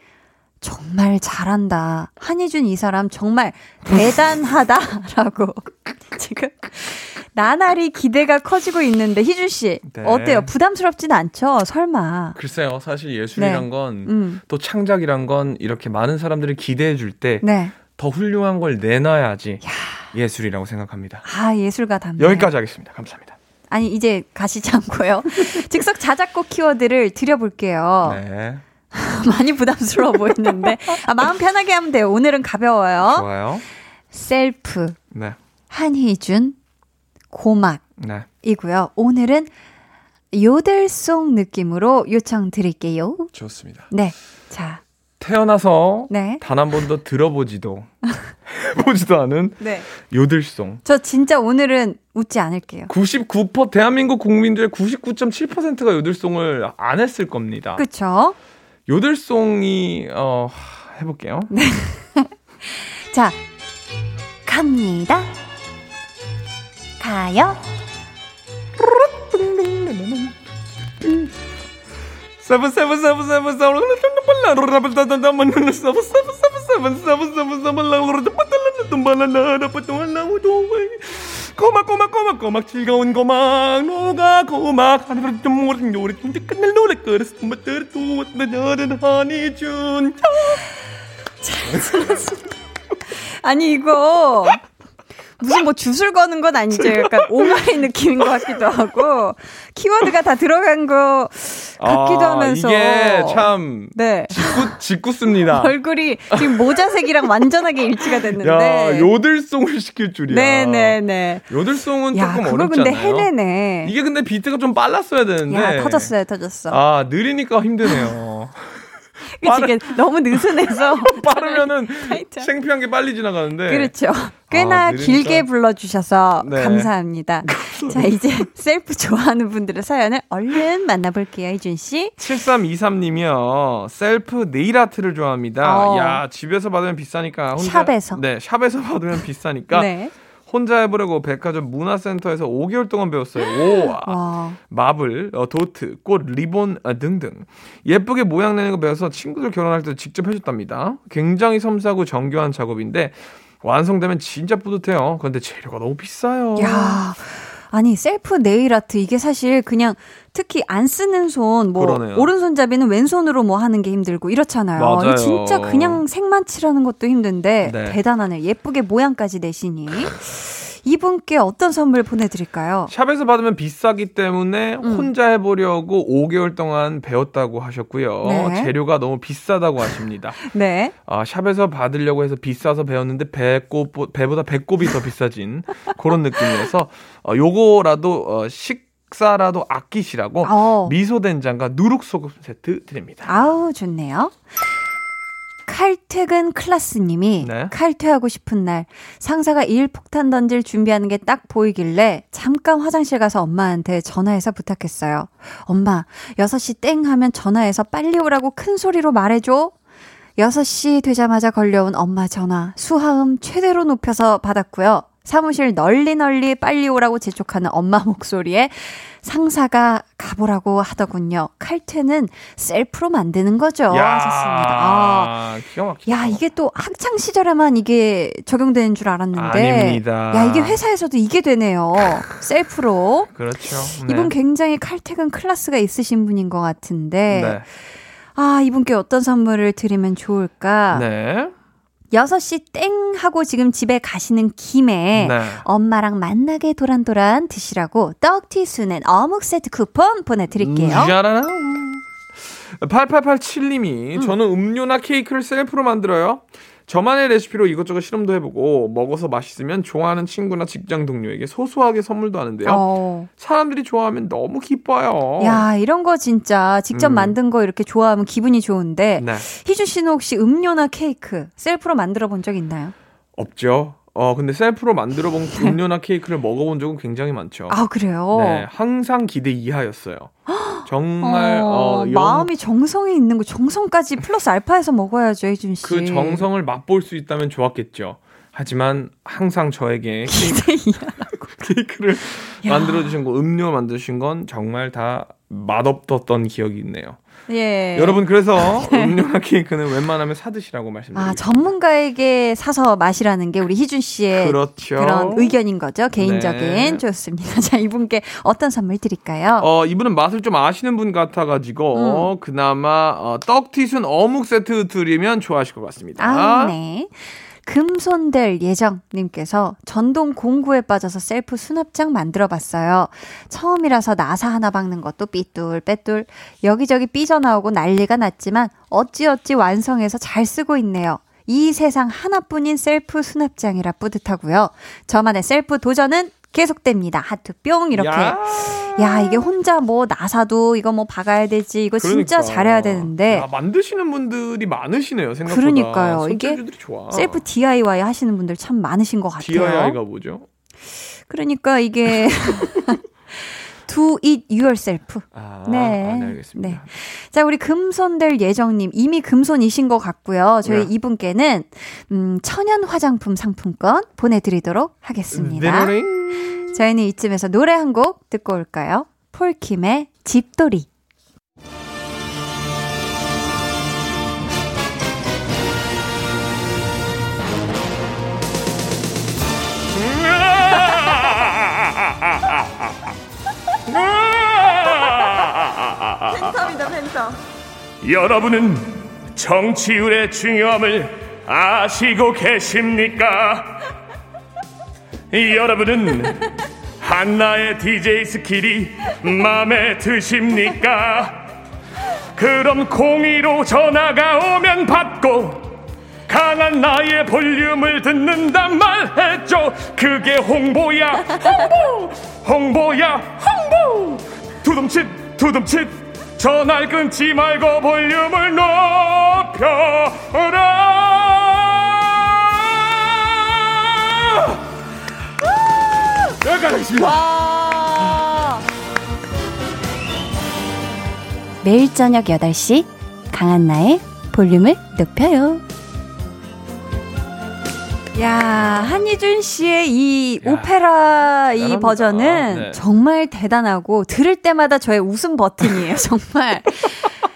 정말 잘한다. 한희준 이 사람 정말 대단하다라고 지금 나날이 기대가 커지고 있는데 희준 씨 네. 어때요? 부담스럽진 않죠? 설마. 글쎄요, 사실 예술이란 네. 건, 음. 또 창작이란 건 이렇게 많은 사람들이 기대해 줄때더 네. 훌륭한 걸 내놔야지 예술이라고 생각합니다. 아, 예술가 담네. 여기까지 하겠습니다. 감사합니다. 아니, 이제 가시지 않고요. 즉석 자작곡 키워드를 드려볼게요. 네. 많이 부담스러워 보이는데. 아, 마음 편하게 하면 돼요. 오늘은 가벼워요. 좋아요. 셀프, 네. 한희준, 고막이고요. 네. 오늘은 요들송 느낌으로 요청 드릴게요. 좋습니다. 네. 자, 태어나서 네. 단한 번도 들어보지도 보지도 않은 네. 요들송. 저 진짜 오늘은 웃지 않을게요. 99% 대한민국 국민들의 99.7%가 요들송을 안 했을 겁니다. 그쵸? 요들송이 어 해볼게요. 자, 갑니다. 가요. 세븐 세븐 세븐 세븐 세븐 꼬막 꼬막 꼬막 꼬막 즐거운 꼬막 노가 꼬막. 하늘 좀 모른 노래 좀 끝날 노래 그래서 뭐들 또 너는 한이준 아니, 이거 무슨 뭐 주술 거는 건 아니죠. 약간 옹알이 느낌인 것 같기도 하고 키워드가 다 들어간 거 같기도 아, 하면서 이게 참 네. 짓궂, 짓궂습니다. 얼굴이 지금 모자색이랑 완전하게 일치가 됐는데. 야, 요들송을 시킬 줄이야. 네네네. 요들송은 야, 조금 어렵잖아요. 근데 해내네. 이게 근데 비트가 좀 빨랐어야 되는데. 야, 터졌어요, 터졌어. 아, 느리니까 힘드네요. 이게 너무 느슨해서. 빠르면은. 생피한 게 빨리 지나가는데. 그렇죠. 꽤나 아. 길게 불러주셔서 네. 감사합니다. 자, 이제 셀프 좋아하는 분들의 사연을 얼른 만나볼게요, 이준 씨. 7323님이요. 셀프 네일 아트를 좋아합니다. 어. 야, 집에서 받으면 비싸니까. 혼자, 샵에서. 네, 샵에서 받으면 비싸니까. 네. 혼자 해보려고 백화점 문화센터에서 5개월 동안 배웠어요. 오, 와. 마블, 어, 도트, 꽃, 리본 어, 등등 예쁘게 모양 내는 거 배워서 친구들 결혼할 때 직접 해줬답니다. 굉장히 섬세하고 정교한 작업인데 완성되면 진짜 뿌듯해요. 그런데 재료가 너무 비싸요. 야 아니, 셀프 네일 아트, 이게 사실 그냥 특히 안 쓰는 손, 뭐, 그러네요. 오른손잡이는 왼손으로 뭐 하는 게 힘들고 이렇잖아요. 맞아요. 진짜 그냥 색만 칠하는 것도 힘든데, 네. 대단하네. 예쁘게 모양까지 내시니. 이분께 어떤 선물 보내드릴까요? 샵에서 받으면 비싸기 때문에 음. 혼자 해보려고 5개월 동안 배웠다고 하셨고요. 네. 재료가 너무 비싸다고 하십니다. 네. 아, 샵에서 받으려고 해서 비싸서 배웠는데 배꼽 배보다 배꼽이 더 비싸진 그런 느낌이어서 어, 요거라도 어, 식사라도 아끼시라고 어. 미소 된장과 누룩 소금 세트 드립니다. 아우, 좋네요. 칼퇴근 클라스님이 네. 칼퇴하고 싶은 날 상사가 일 폭탄 던질 준비하는 게 딱 보이길래 잠깐 화장실 가서 엄마한테 전화해서 부탁했어요. 엄마, 6시 땡 하면 전화해서 빨리 오라고 큰 소리로 말해줘. 6시 되자마자 걸려온 엄마 전화 수화음 최대로 높여서 받았고요. 사무실 널리 널리 빨리 오라고 재촉하는 엄마 목소리에 상사가 가보라고 하더군요. 칼퇴는 셀프로 만드는 거죠. 하셨습니다. 아. 기가 막히다. 야, 이게 또 학창 시절에만 이게 적용되는 줄 알았는데. 아닙니다. 야, 이게 회사에서도 이게 되네요. 셀프로. 그렇죠. 네. 이분 굉장히 칼퇴근 클래스가 있으신 분인 것 같은데. 네. 아, 이분께 어떤 선물을 드리면 좋을까? 네. 6시 땡 하고 지금 집에 가시는 김에 네. 엄마랑 맛나게 도란도란 드시라고 떡튀순 and 어묵 세트 쿠폰 보내드릴게요. 짜라란. 8887님이 음. 저는 음료나 케이크를 셀프로 만들어요. 저만의 레시피로 이것저것 실험도 해보고 먹어서 맛있으면 좋아하는 친구나 직장 동료에게 소소하게 선물도 하는데요. 어. 사람들이 좋아하면 너무 기뻐요. 야, 이런 거 진짜 직접 음. 만든 거 이렇게 좋아하면 기분이 좋은데 네. 희주 씨는 혹시 음료나 케이크 셀프로 만들어 본 적 있나요? 없죠. 어 근데 셀프로 만들어 본 음료나 케이크를 먹어본 적은 굉장히 많죠. 아, 그래요? 네, 항상 기대 이하였어요. 정말 어, 어, 영- 마음이 정성이 있는 거 정성까지 플러스 알파해서 먹어야죠, 혜준 씨. 그 정성을 맛볼 수 있다면 좋았겠죠. 하지만 항상 저에게 케이크, 케이크를 만들어 주신 거, 음료 만드신 건 정말 다 맛없었던 기억이 있네요. 예. 여러분 그래서 음료나 케이크는 웬만하면 사 드시라고 말씀드립니다. 아, 전문가에게 사서 마시라는 게 우리 희준 씨의 그렇죠. 런 의견인 거죠. 개인적인. 네. 좋습니다. 자, 이분께 어떤 선물 드릴까요? 어, 이분은 맛을 좀 아시는 분 음. 같아 가지고, 그나마, 어, 떡 튀순 어묵 세트 드리면 좋아하실 것 같습니다. 아, 네. 금손될 예정님께서 전동 공구에 빠져서 셀프 수납장 만들어 봤어요. 처음이라서 나사 하나 박는 것도 삐뚤 빼뚤 여기저기 삐져나오고 난리가 났지만 어찌어찌 완성해서 잘 쓰고 있네요. 이 세상 하나뿐인 셀프 수납장이라 뿌듯하고요. 저만의 셀프 도전은 계속됩니다. 하트 뿅 이렇게. 야. 야, 이게 혼자 뭐 나사도 이거 뭐 박아야 되지. 이거 진짜 그러니까. 잘해야 되는데 야, 만드시는 분들이 많으시네요, 생각보다. 그러니까요. 이게 좋아. 셀프 DIY 하시는 분들 참 많으신 것 같아요. DIY가 뭐죠? 그러니까 이게 do it yourself. 아, 네. 아, 네, 알겠습니다. 네. 자, 우리 금손될 예정님 이미 금손이신 것 같고요. 저희 네. 이분께는 음, 천연 화장품 상품권 보내드리도록 하겠습니다. 디로링. 저희는 이쯤에서 노래 한 곡 듣고 올까요? 폴킴의 집돌이. 팬텀이다 팬텀. 여러분은 청취율의 중요함을 아시고 계십니까? 여러분은 한나의 DJ 스킬이 마음에 드십니까? 그럼 공이로 전화가 오면 받고 강한나의 볼륨을 듣는다 말하죠. 그게 홍보야, 홍보, 홍보야, 홍보. 두둠칫, 두둠칫. 전화를 끊지 말고 볼륨을 높여라. 여기까지 하겠습니다. 매일 저녁 8시 강한나의 볼륨을 높여요. 야, 한희준 씨의 이 야, 오페라 이 대단합니다. 버전은 네. 정말 대단하고 들을 때마다 저의 웃음 버튼이에요, 정말.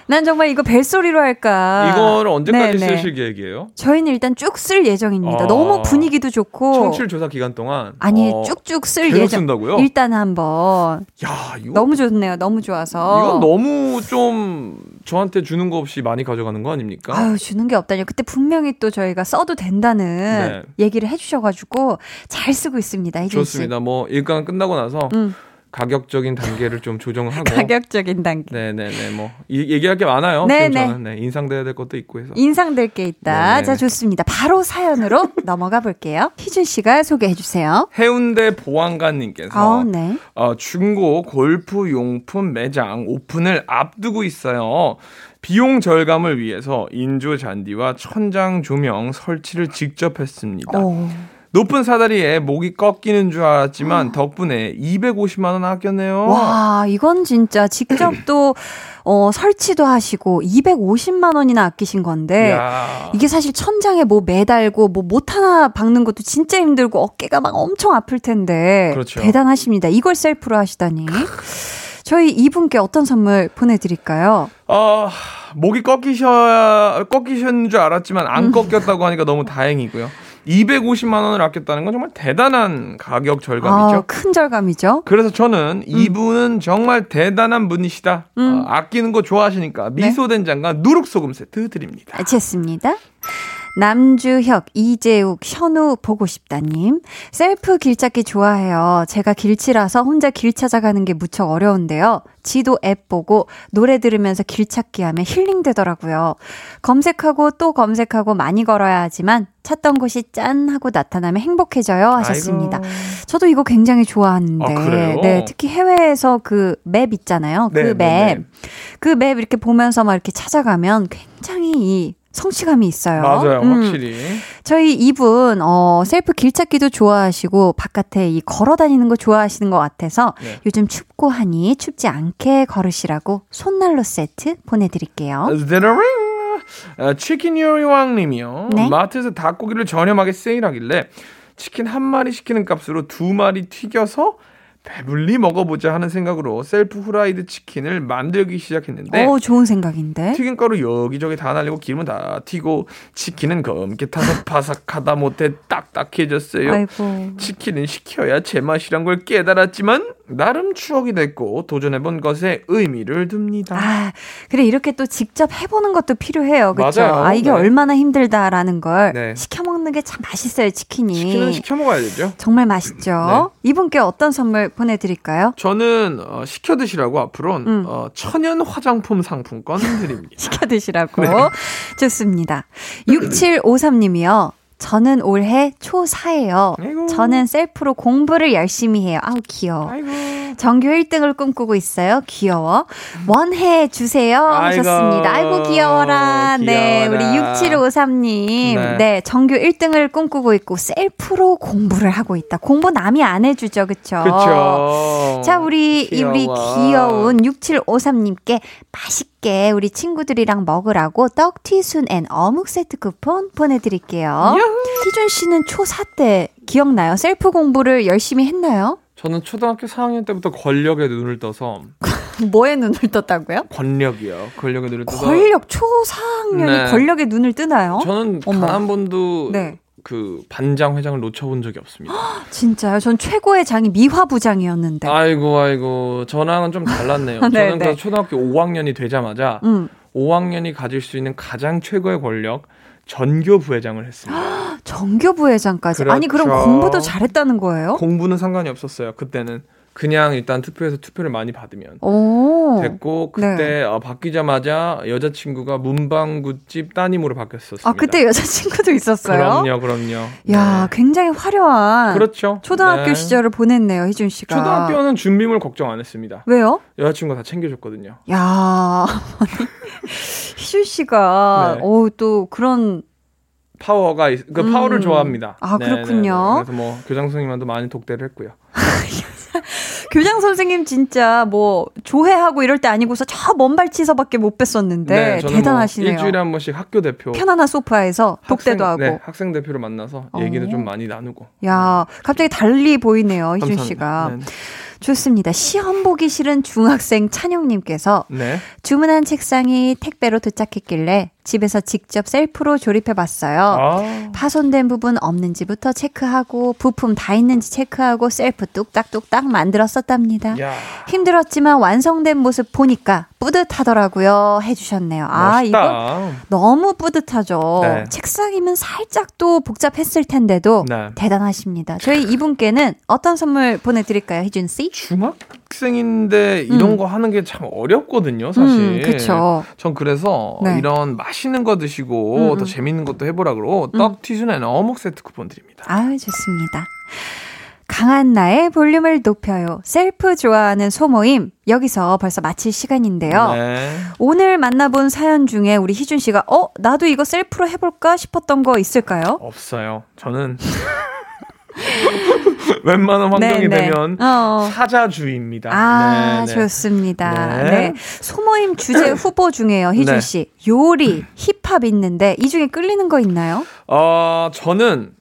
난 정말 이거 벨소리로 할까. 이거를 언제까지 네네. 쓰실 계획이에요? 저희는 일단 쭉 쓸 예정입니다. 아. 너무 분위기도 좋고. 청취율 조사 기간 동안 아니, 어, 쭉쭉 쓸 예정. 쓴다고요? 일단 한번. 야, 이거 너무 좋네요. 너무 좋아서. 이건 너무 좀 저한테 주는 거 없이 많이 가져가는 거 아닙니까? 아유, 주는 게 없다니요. 그때 분명히 또 저희가 써도 된다는 네. 얘기를 해주셔가지고 잘 쓰고 있습니다. 좋습니다. 뭐 일강 끝나고 나서 음. 가격적인 단계를 좀 조정을 하고 가격적인 단계. 네네네 뭐 이- 얘기할 게 많아요. 네네. 네, 인상돼야 될 것도 있고 해서 인상될 게 있다. 네네. 자, 좋습니다. 바로 사연으로 넘어가 볼게요. 희준 씨가 소개해 주세요. 해운대 보안관님께서 어, 네. 어, 중고 골프 용품 매장 오픈을 앞두고 있어요. 비용 절감을 위해서 인조 잔디와 천장 조명 설치를 직접 했습니다. 오. 높은 사다리에 목이 꺾이는 줄 알았지만 덕분에 250만 원 아꼈네요. 와, 이건 진짜 직접 또, 어, 설치도 하시고 250만 원이나 아끼신 건데. 야. 이게 사실 천장에 뭐 매달고 뭐 못 하나 박는 것도 진짜 힘들고 어깨가 막 엄청 아플 텐데. 그렇죠. 대단하십니다. 이걸 셀프로 하시다니. 저희 이분께 어떤 선물 보내드릴까요? 어, 목이 꺾이셔야 꺾이셨는 줄 알았지만 음. 안 꺾였다고 하니까 너무 다행이고요. 250만 원을 아꼈다는 건 정말 대단한 가격 절감이죠. 아, 큰 절감이죠. 그래서 저는 이분은 정말 대단한 분이시다. 음. 어, 아끼는 거 좋아하시니까 미소된장과 누룩소금 세트 드립니다. 좋습니다. 남주혁, 이재욱, 현우 보고 싶다님. 셀프 길찾기 좋아해요. 제가 길치라서 혼자 길 찾아가는 게 무척 어려운데요. 지도 앱 보고 노래 들으면서 길찾기 하면 힐링 되더라고요. 검색하고 또 검색하고 많이 걸어야 하지만 찾던 곳이 짠 하고 나타나면 행복해져요 하셨습니다. 아이고. 저도 이거 굉장히 좋아하는데. 아? 네, 특히 해외에서 그 map 있잖아요. 그 네, map. 네, 네. 그 map 이렇게 보면서 막 이렇게 찾아가면 굉장히 이 성취감이 있어요. 맞아요, 음. 확실히. 저희 이분 어 셀프 길찾기도 좋아하시고 바깥에 이 걸어 다니는 거 좋아하시는 것 같아서 네. 요즘 춥고 하니 춥지 않게 걸으시라고 손난로 세트 보내드릴게요. 데러링 어, 치킨 요리왕님이요. 네. 마트에서 닭고기를 저렴하게 세일하길래 치킨 한 마리 시키는 값으로 두 마리 튀겨서 배불리 먹어보자 하는 생각으로 셀프 후라이드 치킨을 만들기 시작했는데 오 좋은 생각인데. 튀김가루 여기저기 다 날리고 기름은 다 튀고 치킨은 검게 타서 바삭하다 못해 딱딱해졌어요. 아이고. 치킨은 시켜야 제맛이란 걸 깨달았지만 나름 추억이 됐고 도전해본 것에 의미를 둡니다. 아, 그래 이렇게 또 직접 해보는 것도 필요해요, 그렇죠? 맞아요. 아 이게 네. 얼마나 힘들다라는 걸 네. 시켜 먹는 게 참 맛있어요, 치킨이. 치킨은 시켜 먹어야 되죠. 정말 맛있죠. 이분께 어떤 선물 보내드릴까요? 저는 어, 시켜 드시라고 앞으로는 음. 어, 천연 화장품 상품권 드립니다. 시켜 드시라고. 네. 좋습니다. 6753님이요. 저는 올해 초4예요. 아이고. 저는 셀프로 공부를 열심히 해요. 아우, 귀여워. 아이고. 전교 1등을 꿈꾸고 있어요. 귀여워. 응원해 주세요. 아이고, 하셨습니다. 아이고, 귀여워라. 네, 우리 귀여워라. 6753님. 네. 네. 전교 1등을 꿈꾸고 있고 셀프로 공부를 하고 있다. 공부 남이 안 해주죠. 그쵸? 그쵸. 자, 우리, 이 우리 귀여워. 귀여운 6753님께 맛있게 우리 친구들이랑 먹으라고 떡튀순 and 어묵 세트 쿠폰 보내드릴게요. 희준 씨는 초4 때 기억나요? 셀프 공부를 열심히 했나요? 저는 초등학교 4학년 때부터 권력에 눈을 떠서 뭐에 눈을 떴다고요? 권력이요. 권력에 눈을 떠서 권력, 초 4학년이 네. 권력에 눈을 뜨나요? 저는. 단 한 번도 네. 그 반장 회장을 놓쳐본 적이 없습니다. 진짜요? 전 최고의 장이 미화 부장이었는데. 아이고 아이고 저랑은 좀 달랐네요. 네, 저는 네. 초등학교 5학년이 되자마자 음. 5학년이 가질 수 있는 가장 최고의 권력 전교 부회장을 했습니다. 정교 부회장까지. 아니 그럼 그렇죠. 공부도 잘했다는 거예요? 공부는 상관이 없었어요. 그때는 그냥 일단 투표해서 투표를 많이 받으면 오. 됐고 그때 어, 바뀌자마자 여자친구가 문방구집 따님으로 바뀌었었습니다. 아 그때 여자친구도 있었어요? 그럼요, 그럼요. 야 네. 굉장히 화려한 그렇죠. 초등학교 네. 시절을 보냈네요 희준 씨가. 초등학교는 준비물 걱정 안 했습니다. 왜요? 여자친구가 다 챙겨줬거든요. 야 희준 씨가 네. 어우 또 그런 파워가 있- 그 음. 파워를 좋아합니다. 아, 그렇군요. 그래서 뭐 교장 선생님한테 많이 독대를 했고요. 교장 선생님 진짜 뭐 조회하고 이럴 때 아니고서 저 먼 발치서밖에 못 뵀었는데 네, 저는 대단하시네요. 뭐 일주일에 한 번씩 학교 대표 편안한 소파에서 독대도 하고. 네, 학생 대표를 만나서 어. 좀 많이 나누고. 야, 갑자기 달리 보이네요, 희준. 씨가. 네. 좋습니다. 시험 보기 싫은 중학생 찬영님께서 네. 주문한 책상이 택배로 도착했길래 집에서 직접 셀프로 조립해 봤어요. 아, 파손된 부분 없는지부터 체크하고 부품 다 있는지 체크하고 셀프 뚝딱뚝딱 만들었었답니다. 야, 힘들었지만 완성된 모습 보니까 뿌듯하더라고요. 해주셨네요. 아, 이거. 너무 뿌듯하죠. 네. 책상이면 살짝 또 복잡했을 텐데도 네. 대단하십니다. 저희 이분께는 어떤 선물 보내드릴까요, 희준 씨? 중 학생인데 이런 음. 거 하는 게 참 어렵거든요, 사실. 음, 그쵸. 전 그래서 네. 이런 맛있는 거 드시고 음, 음. 더 재밌는 것도 해보라 그러고 떡 튀순에는 어묵 세트 쿠폰 드립니다. 아유, 좋습니다. 강한 나의 볼륨을 높여요. 셀프 좋아하는 소모임. 여기서 벌써 마칠 시간인데요. 네. 오늘 만나본 사연 중에 우리 희준 씨가, 어, 나도 이거 셀프로 해볼까 싶었던 거 있을까요? 없어요. 저는 웬만한 환경이 네, 네. 되면 어. 사자주의입니다. 아, 네, 네. 좋습니다. 네. 네. 소모임 주제 후보 중에요, 희준 네. 씨. 요리, 힙합 있는데, 이 중에 끌리는 거 있나요? 어, 저는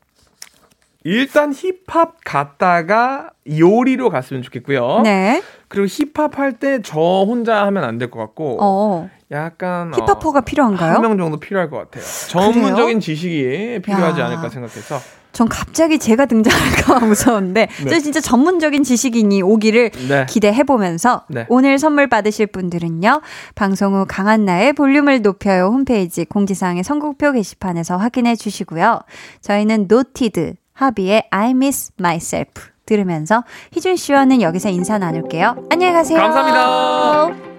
일단 힙합 갔다가 요리로 갔으면 좋겠고요. 네. 그리고 힙합 할 때 저 혼자 하면 안 될 것 같고 어. 약간 힙합퍼가 필요한가요? 한 명 정도 필요할 것 같아요. 전문적인 지식이 필요하지 야. 않을까 생각해서 전 갑자기 제가 등장할까 무서운데, 네. 저 진짜 전문적인 지식인이 오기를 네. 기대해 보면서 네. 오늘 선물 받으실 분들은요. 방송 후 강한 나의 볼륨을 높여요 홈페이지 공지사항의 선곡표 게시판에서 확인해 주시고요. 저희는 NOTD, HRVY의 I miss myself 들으면서 희준 씨와는 여기서 인사 나눌게요. 안녕히 가세요. 감사합니다.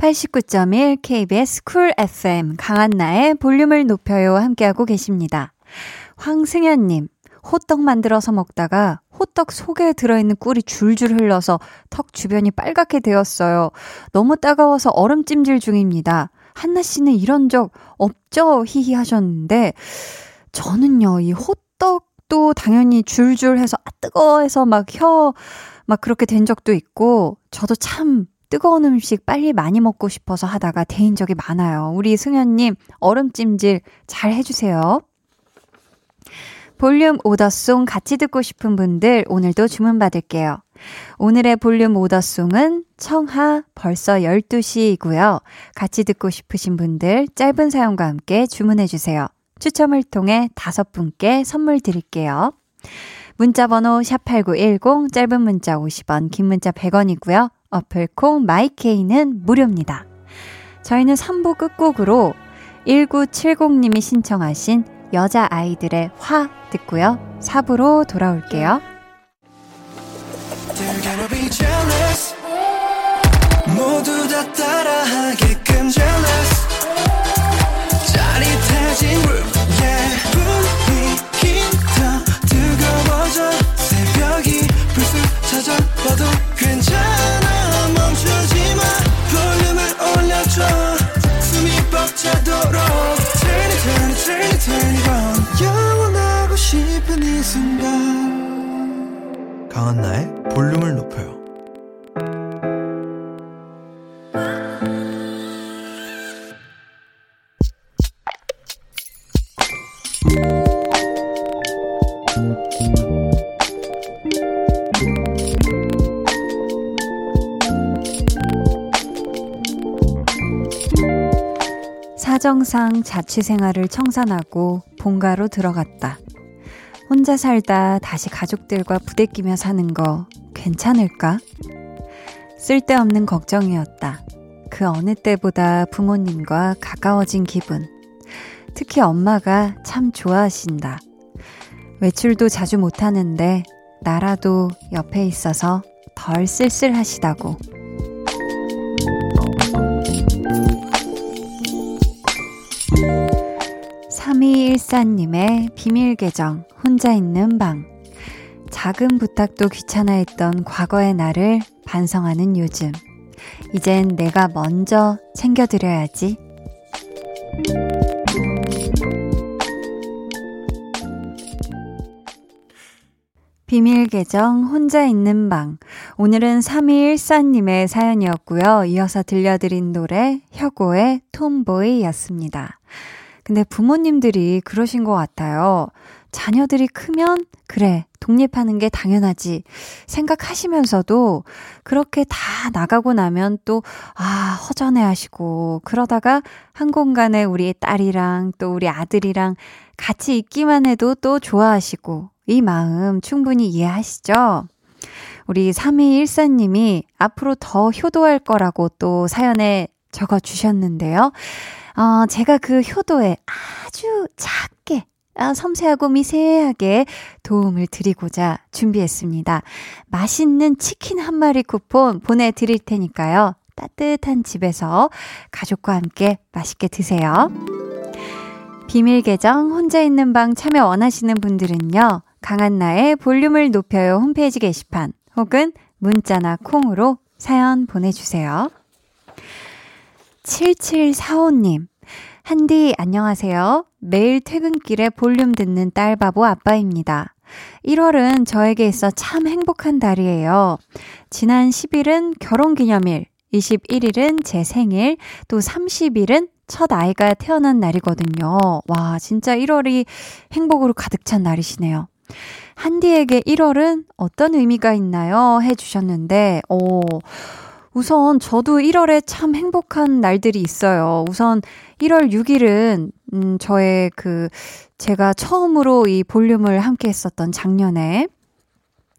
(89.1) KBS 쿨 FM 강한나의 볼륨을 높여요 함께하고 계십니다. 황승현님 호떡 만들어서 먹다가 호떡 속에 들어있는 꿀이 줄줄 흘러서 턱 주변이 빨갛게 되었어요. 너무 따가워서 얼음 찜질 중입니다. 한나 씨는 이런 적 없죠? 히히 하셨는데 저는요 이 호떡도 당연히 줄줄 해서 아 뜨거워해서 막 혀 막 그렇게 된 적도 있고 저도 참 뜨거운 음식 빨리 많이 먹고 싶어서 하다가 데인 적이 많아요. 우리 승현님 얼음찜질 잘 해주세요. 볼륨 오더송 같이 듣고 싶은 분들 오늘도 주문 받을게요. 오늘의 볼륨 오더송은 청하 벌써 12시이고요. 같이 듣고 싶으신 분들 짧은 사연과 함께 주문해 주세요. 추첨을 통해 다섯 분께 선물 드릴게요. 문자 번호 샵8910 짧은 문자 50원, 긴 문자 100원이고요. 어플 콩 마이케이는 무료입니다. 저희는 3부 끝곡으로 1970님이 신청하신 여자 아이들의 화 듣고요. 4부로 돌아올게요. 사정상 자취 생활을 청산하고 본가로 들어갔다. 혼자 살다 다시 가족들과 부대끼며 사는 거 괜찮을까? 쓸데없는 걱정이었다. 그 어느 때보다 부모님과 가까워진 기분. 특히 엄마가 참 좋아하신다. 외출도 자주 못하는데 나라도 옆에 있어서 덜 쓸쓸하시다고. 3214님의 비밀 계정, 혼자 있는 방. 작은 부탁도 귀찮아했던 과거의 나를 반성하는 요즘. 이젠 내가 먼저 챙겨드려야지. 비밀 계정 혼자 있는 방. 오늘은 3214님의 사연이었고요. 이어서 들려드린 노래 혁오의 톰보이였습니다. 근데 부모님들이 그러신 것 같아요. 자녀들이 크면 그래 독립하는 게 당연하지 생각하시면서도 그렇게 다 나가고 나면 또 아 허전해 하시고 그러다가 한 공간에 우리 딸이랑 또 우리 아들이랑 같이 있기만 해도 또 좋아하시고 이 마음 충분히 이해하시죠? 우리 3214님이 앞으로 더 효도할 거라고 또 사연에 적어 주셨는데요. 어, 제가 그 효도에 아주 작게, 아, 섬세하고 미세하게 도움을 드리고자 준비했습니다. 맛있는 치킨 한 마리 쿠폰 보내드릴 테니까요. 따뜻한 집에서 가족과 함께 맛있게 드세요. 비밀 계정 혼자 있는 방 참여 원하시는 분들은요. 강한나의 볼륨을 높여요 홈페이지 게시판 혹은 문자나 콩으로 사연 보내주세요. 7745님. 한디, 안녕하세요. 매일 퇴근길에 볼륨 듣는 딸 바보 아빠입니다. 1월은 저에게 있어 참 행복한 달이에요. 지난 10일은 결혼 기념일, 21일은 제 생일, 또 30일은 첫 아이가 태어난 날이거든요. 와, 진짜 1월이 행복으로 가득 찬 날이시네요. 한디에게 1월은 어떤 의미가 있나요? 해주셨는데, 오, 우선 저도 1월에 참 행복한 날들이 있어요. 우선 1월 6일은, 음, 저의 그, 제가 처음으로 이 볼륨을 함께 했었던 작년에,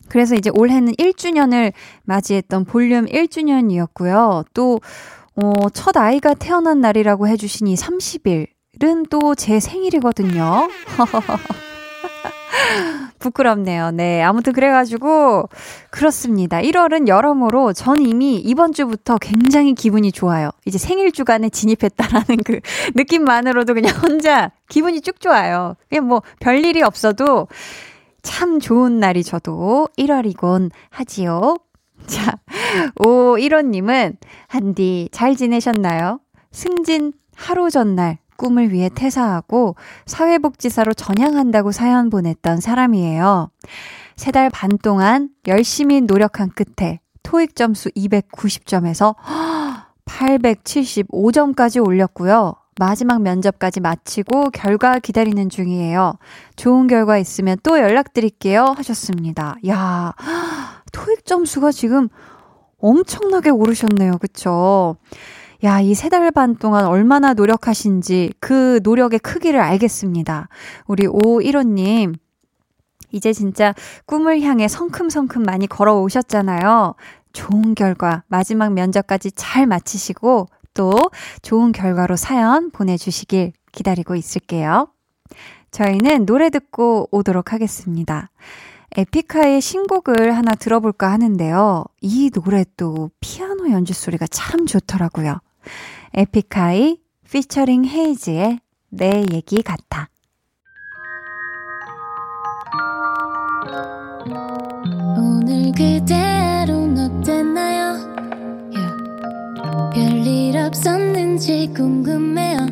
그래서 이제 올해는 1주년을 맞이했던 볼륨 1주년이었고요. 또, 어, 첫 아이가 태어난 날이라고 해주시니 30일은 또 제 생일이거든요. 부끄럽네요. 네. 아무튼 그래가지고, 그렇습니다. 1월은 여러모로 전 이미 이번 주부터 굉장히 기분이 좋아요. 이제 생일 주간에 진입했다라는 그 느낌만으로도 그냥 혼자 기분이 쭉 좋아요. 그냥 뭐 별일이 없어도 참 좋은 날이 저도 1월이곤 하지요. 자, 오, 1호님은, 한디, 잘 지내셨나요? 승진 하루 전날 꿈을 위해 퇴사하고 사회복지사로 전향한다고 사연 보냈던 사람이에요. 세 달 반 동안 열심히 노력한 끝에 토익 점수 290점에서 875점까지 올렸고요. 마지막 면접까지 마치고 결과 기다리는 중이에요. 좋은 결과 있으면 또 연락드릴게요. 하셨습니다. 야, 토익 점수가 지금 엄청나게 오르셨네요. 그쵸? 야, 이 세 달 반 동안 얼마나 노력하신지 그 노력의 크기를 알겠습니다. 우리 오일호님, 이제 진짜 꿈을 향해 성큼성큼 많이 걸어오셨잖아요. 좋은 결과, 마지막 면접까지 잘 마치시고, 또 좋은 결과로 사연 보내주시길 기다리고 있을게요. 저희는 노래 듣고 오도록 하겠습니다. 에픽하의 신곡을 하나 들어볼까 하는데요. 이 노래도 피아노 연주 소리가 참 좋더라고요. 에픽하이 피처링 헤이즈의 내 얘기 같아. 오늘 그대로는 어땠나요? Yeah. 별일 없었는지 궁금해요.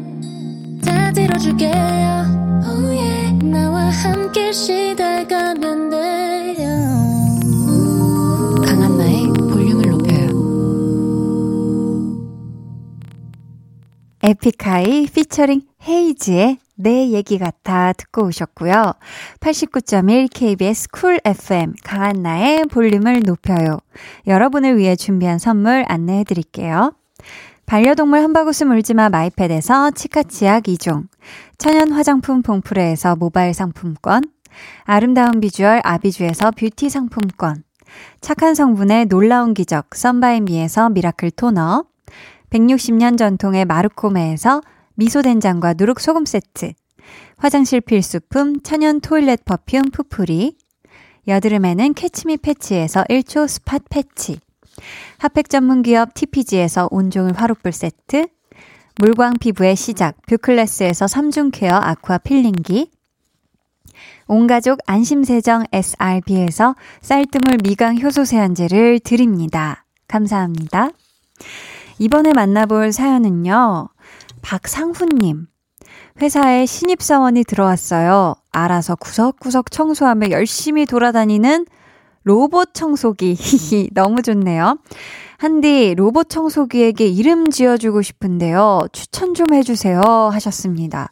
다 들어줄게요. Oh yeah. 나와 함께 시달가면 돼요. 에픽하이 피처링 헤이즈의 내 얘기 같아 듣고 오셨고요. 89.1 KBS 쿨 FM 강한나의 볼륨을 높여요. 여러분을 위해 준비한 선물 안내해 드릴게요. 반려동물 한바구스 물지마 마이패드에서 치카치약 2종, 천연 화장품 봉프레에서 모바일 상품권, 아름다운 비주얼 아비주에서 뷰티 상품권, 착한 성분의 놀라운 기적 썬바이미에서 미라클 토너, 160년 전통의 마르코메에서 미소된장과 누룩소금 세트, 화장실 필수품 천연 toilet perfume 푸풀이, 여드름에는 캐치미 패치에서 1초 spot 패치, 핫팩 전문 기업 TPG에서 온종일 화롯불 세트, 물광 피부의 시작 뷰클래스에서 3중 케어 아쿠아 필링기, 온가족 안심세정 SRB에서 쌀뜨물 미강 효소 세안제를 드립니다. 감사합니다. 이번에 만나볼 사연은요. 박상훈님. 회사에 신입사원이 들어왔어요. 알아서 구석구석 청소하며 열심히 돌아다니는 로봇 청소기. 너무 좋네요. 한디 로봇 청소기에게 이름 지어주고 싶은데요. 추천 좀 해주세요. 하셨습니다.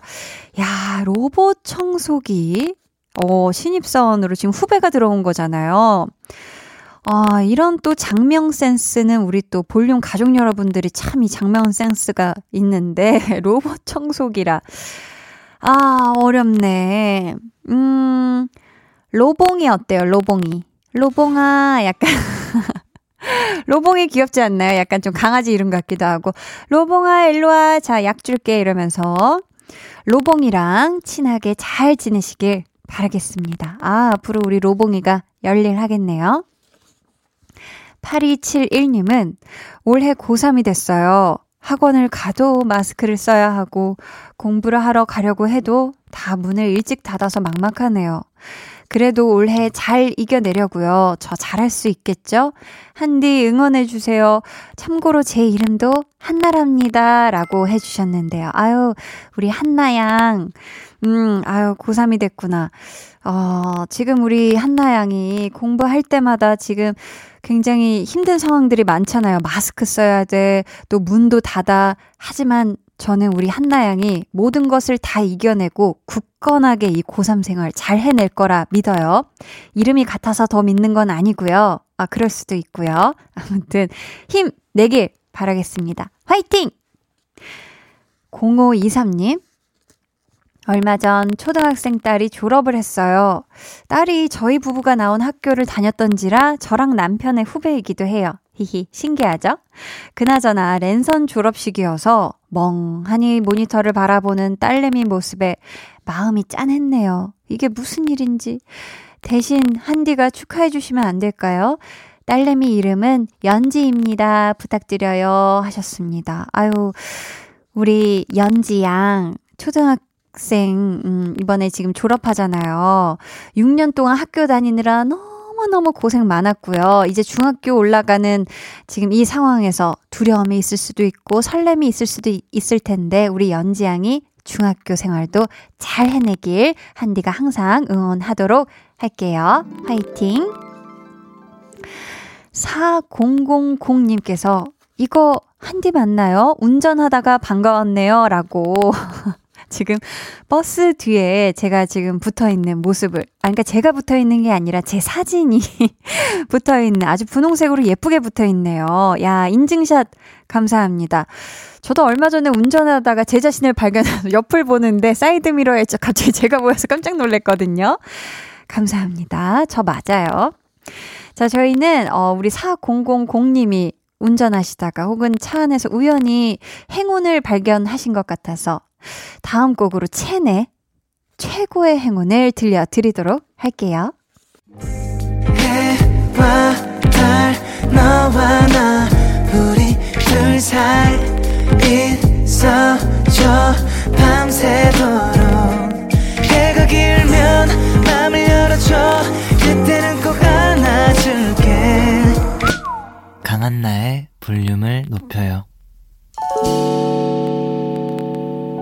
야, 로봇 청소기. 어, 신입사원으로 지금 후배가 들어온 거잖아요. 아, 이런 또 장명 센스는 우리 또 볼륨 가족 여러분들이 참 이 장명 센스가 있는데, 로봇 청소기라. 아, 어렵네. 음, 로봉이 어때요, 로봉이? 로봉아, 약간. 로봉이 귀엽지 않나요? 약간 좀 강아지 이름 같기도 하고. 로봉아, 일로와. 자, 약 줄게. 이러면서. 로봉이랑 친하게 잘 지내시길 바라겠습니다. 아, 앞으로 우리 로봉이가 열일하겠네요. 8271님은 올해 고3이 됐어요. 학원을 가도 마스크를 써야 하고 공부를 하러 가려고 해도 다 문을 일찍 닫아서 막막하네요. 그래도 올해 잘 이겨내려고요. 저 잘할 수 있겠죠? 한디 응원해주세요. 참고로 제 이름도 한나랍니다. 라고 해주셨는데요. 아유, 우리 한나양. 음, 아유, 고3이 됐구나. 어, 지금 우리 한나양이 공부할 때마다 지금 굉장히 힘든 상황들이 많잖아요. 마스크 써야 돼. 또 문도 닫아. 하지만 저는 우리 한나양이 모든 것을 다 이겨내고 굳건하게 이 고3 생활 잘 해낼 거라 믿어요. 이름이 같아서 더 믿는 건 아니고요. 아, 그럴 수도 있고요. 아무튼 힘 내길 바라겠습니다. 화이팅! 0523님, 얼마 전 초등학생 딸이 졸업을 했어요. 딸이 저희 부부가 나온 학교를 다녔던지라 저랑 남편의 후배이기도 해요. 히히, 신기하죠? 그나저나 랜선 졸업식이어서 멍하니 모니터를 바라보는 딸내미 모습에 마음이 짠했네요. 이게 무슨 일인지. 대신 한디가 축하해 주시면 안 될까요? 딸내미 이름은 연지입니다. 부탁드려요. 하셨습니다. 아유, 우리 연지 양, 초등학교 학생, 음, 이번에 지금 졸업하잖아요. 6년 동안 학교 다니느라 너무 너무 고생 많았고요. 이제 중학교 올라가는 지금 이 상황에서 두려움이 있을 수도 있고 설렘이 있을 수도 있을 텐데, 우리 연지양이 중학교 생활도 잘 해내길 한디가 항상 응원하도록 할게요. 화이팅! 4000님께서 이거 한디 맞나요? 운전하다가 반가웠네요. 라고 지금 버스 뒤에 제가 지금 붙어 있는 모습을, 아, 그러니까 제가 붙어 있는 게 아니라 제 사진이 붙어 있는 아주 분홍색으로 예쁘게 붙어 있네요. 야, 인증샷 감사합니다. 저도 얼마 전에 운전하다가 제 자신을 발견해서 옆을 보는데 사이드미러에 갑자기 제가 보여서 깜짝 놀랐거든요. 감사합니다. 저 맞아요. 자, 저희는, 어, 우리 4000님이 운전하시다가 혹은 차 안에서 우연히 행운을 발견하신 것 같아서 다음 곡으로 체내 최고의 행운을 들려드리도록 할게요. 해와 달 너와 나 우리 둘 사이 있어줘 밤새도록 해가 길면 맘을 열어줘 그때는 꼭 안아줄게 강한나의 볼륨을 높여요.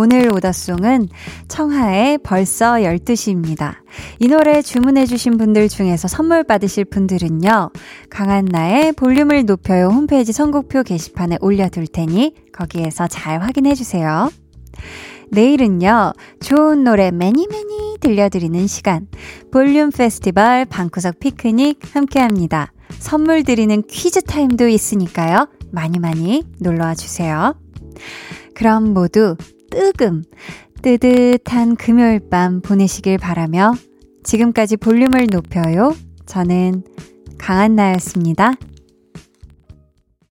오늘 오더송은 청하의 벌써 12시입니다. 이 노래 주문해주신 분들 중에서 선물 받으실 분들은요, 강한나의 볼륨을 높여요 홈페이지 선곡표 게시판에 올려둘 테니 거기에서 잘 확인해주세요. 내일은요, 좋은 노래 매니 매니 들려드리는 시간, 볼륨 페스티벌 방구석 피크닉 함께 합니다. 선물 드리는 퀴즈 타임도 있으니까요. 많이 많이 놀러와 주세요. 그럼 모두 뜨금, 뜨뜻한 금요일 밤 보내시길 바라며 지금까지 볼륨을 높여요. 저는 강한나였습니다.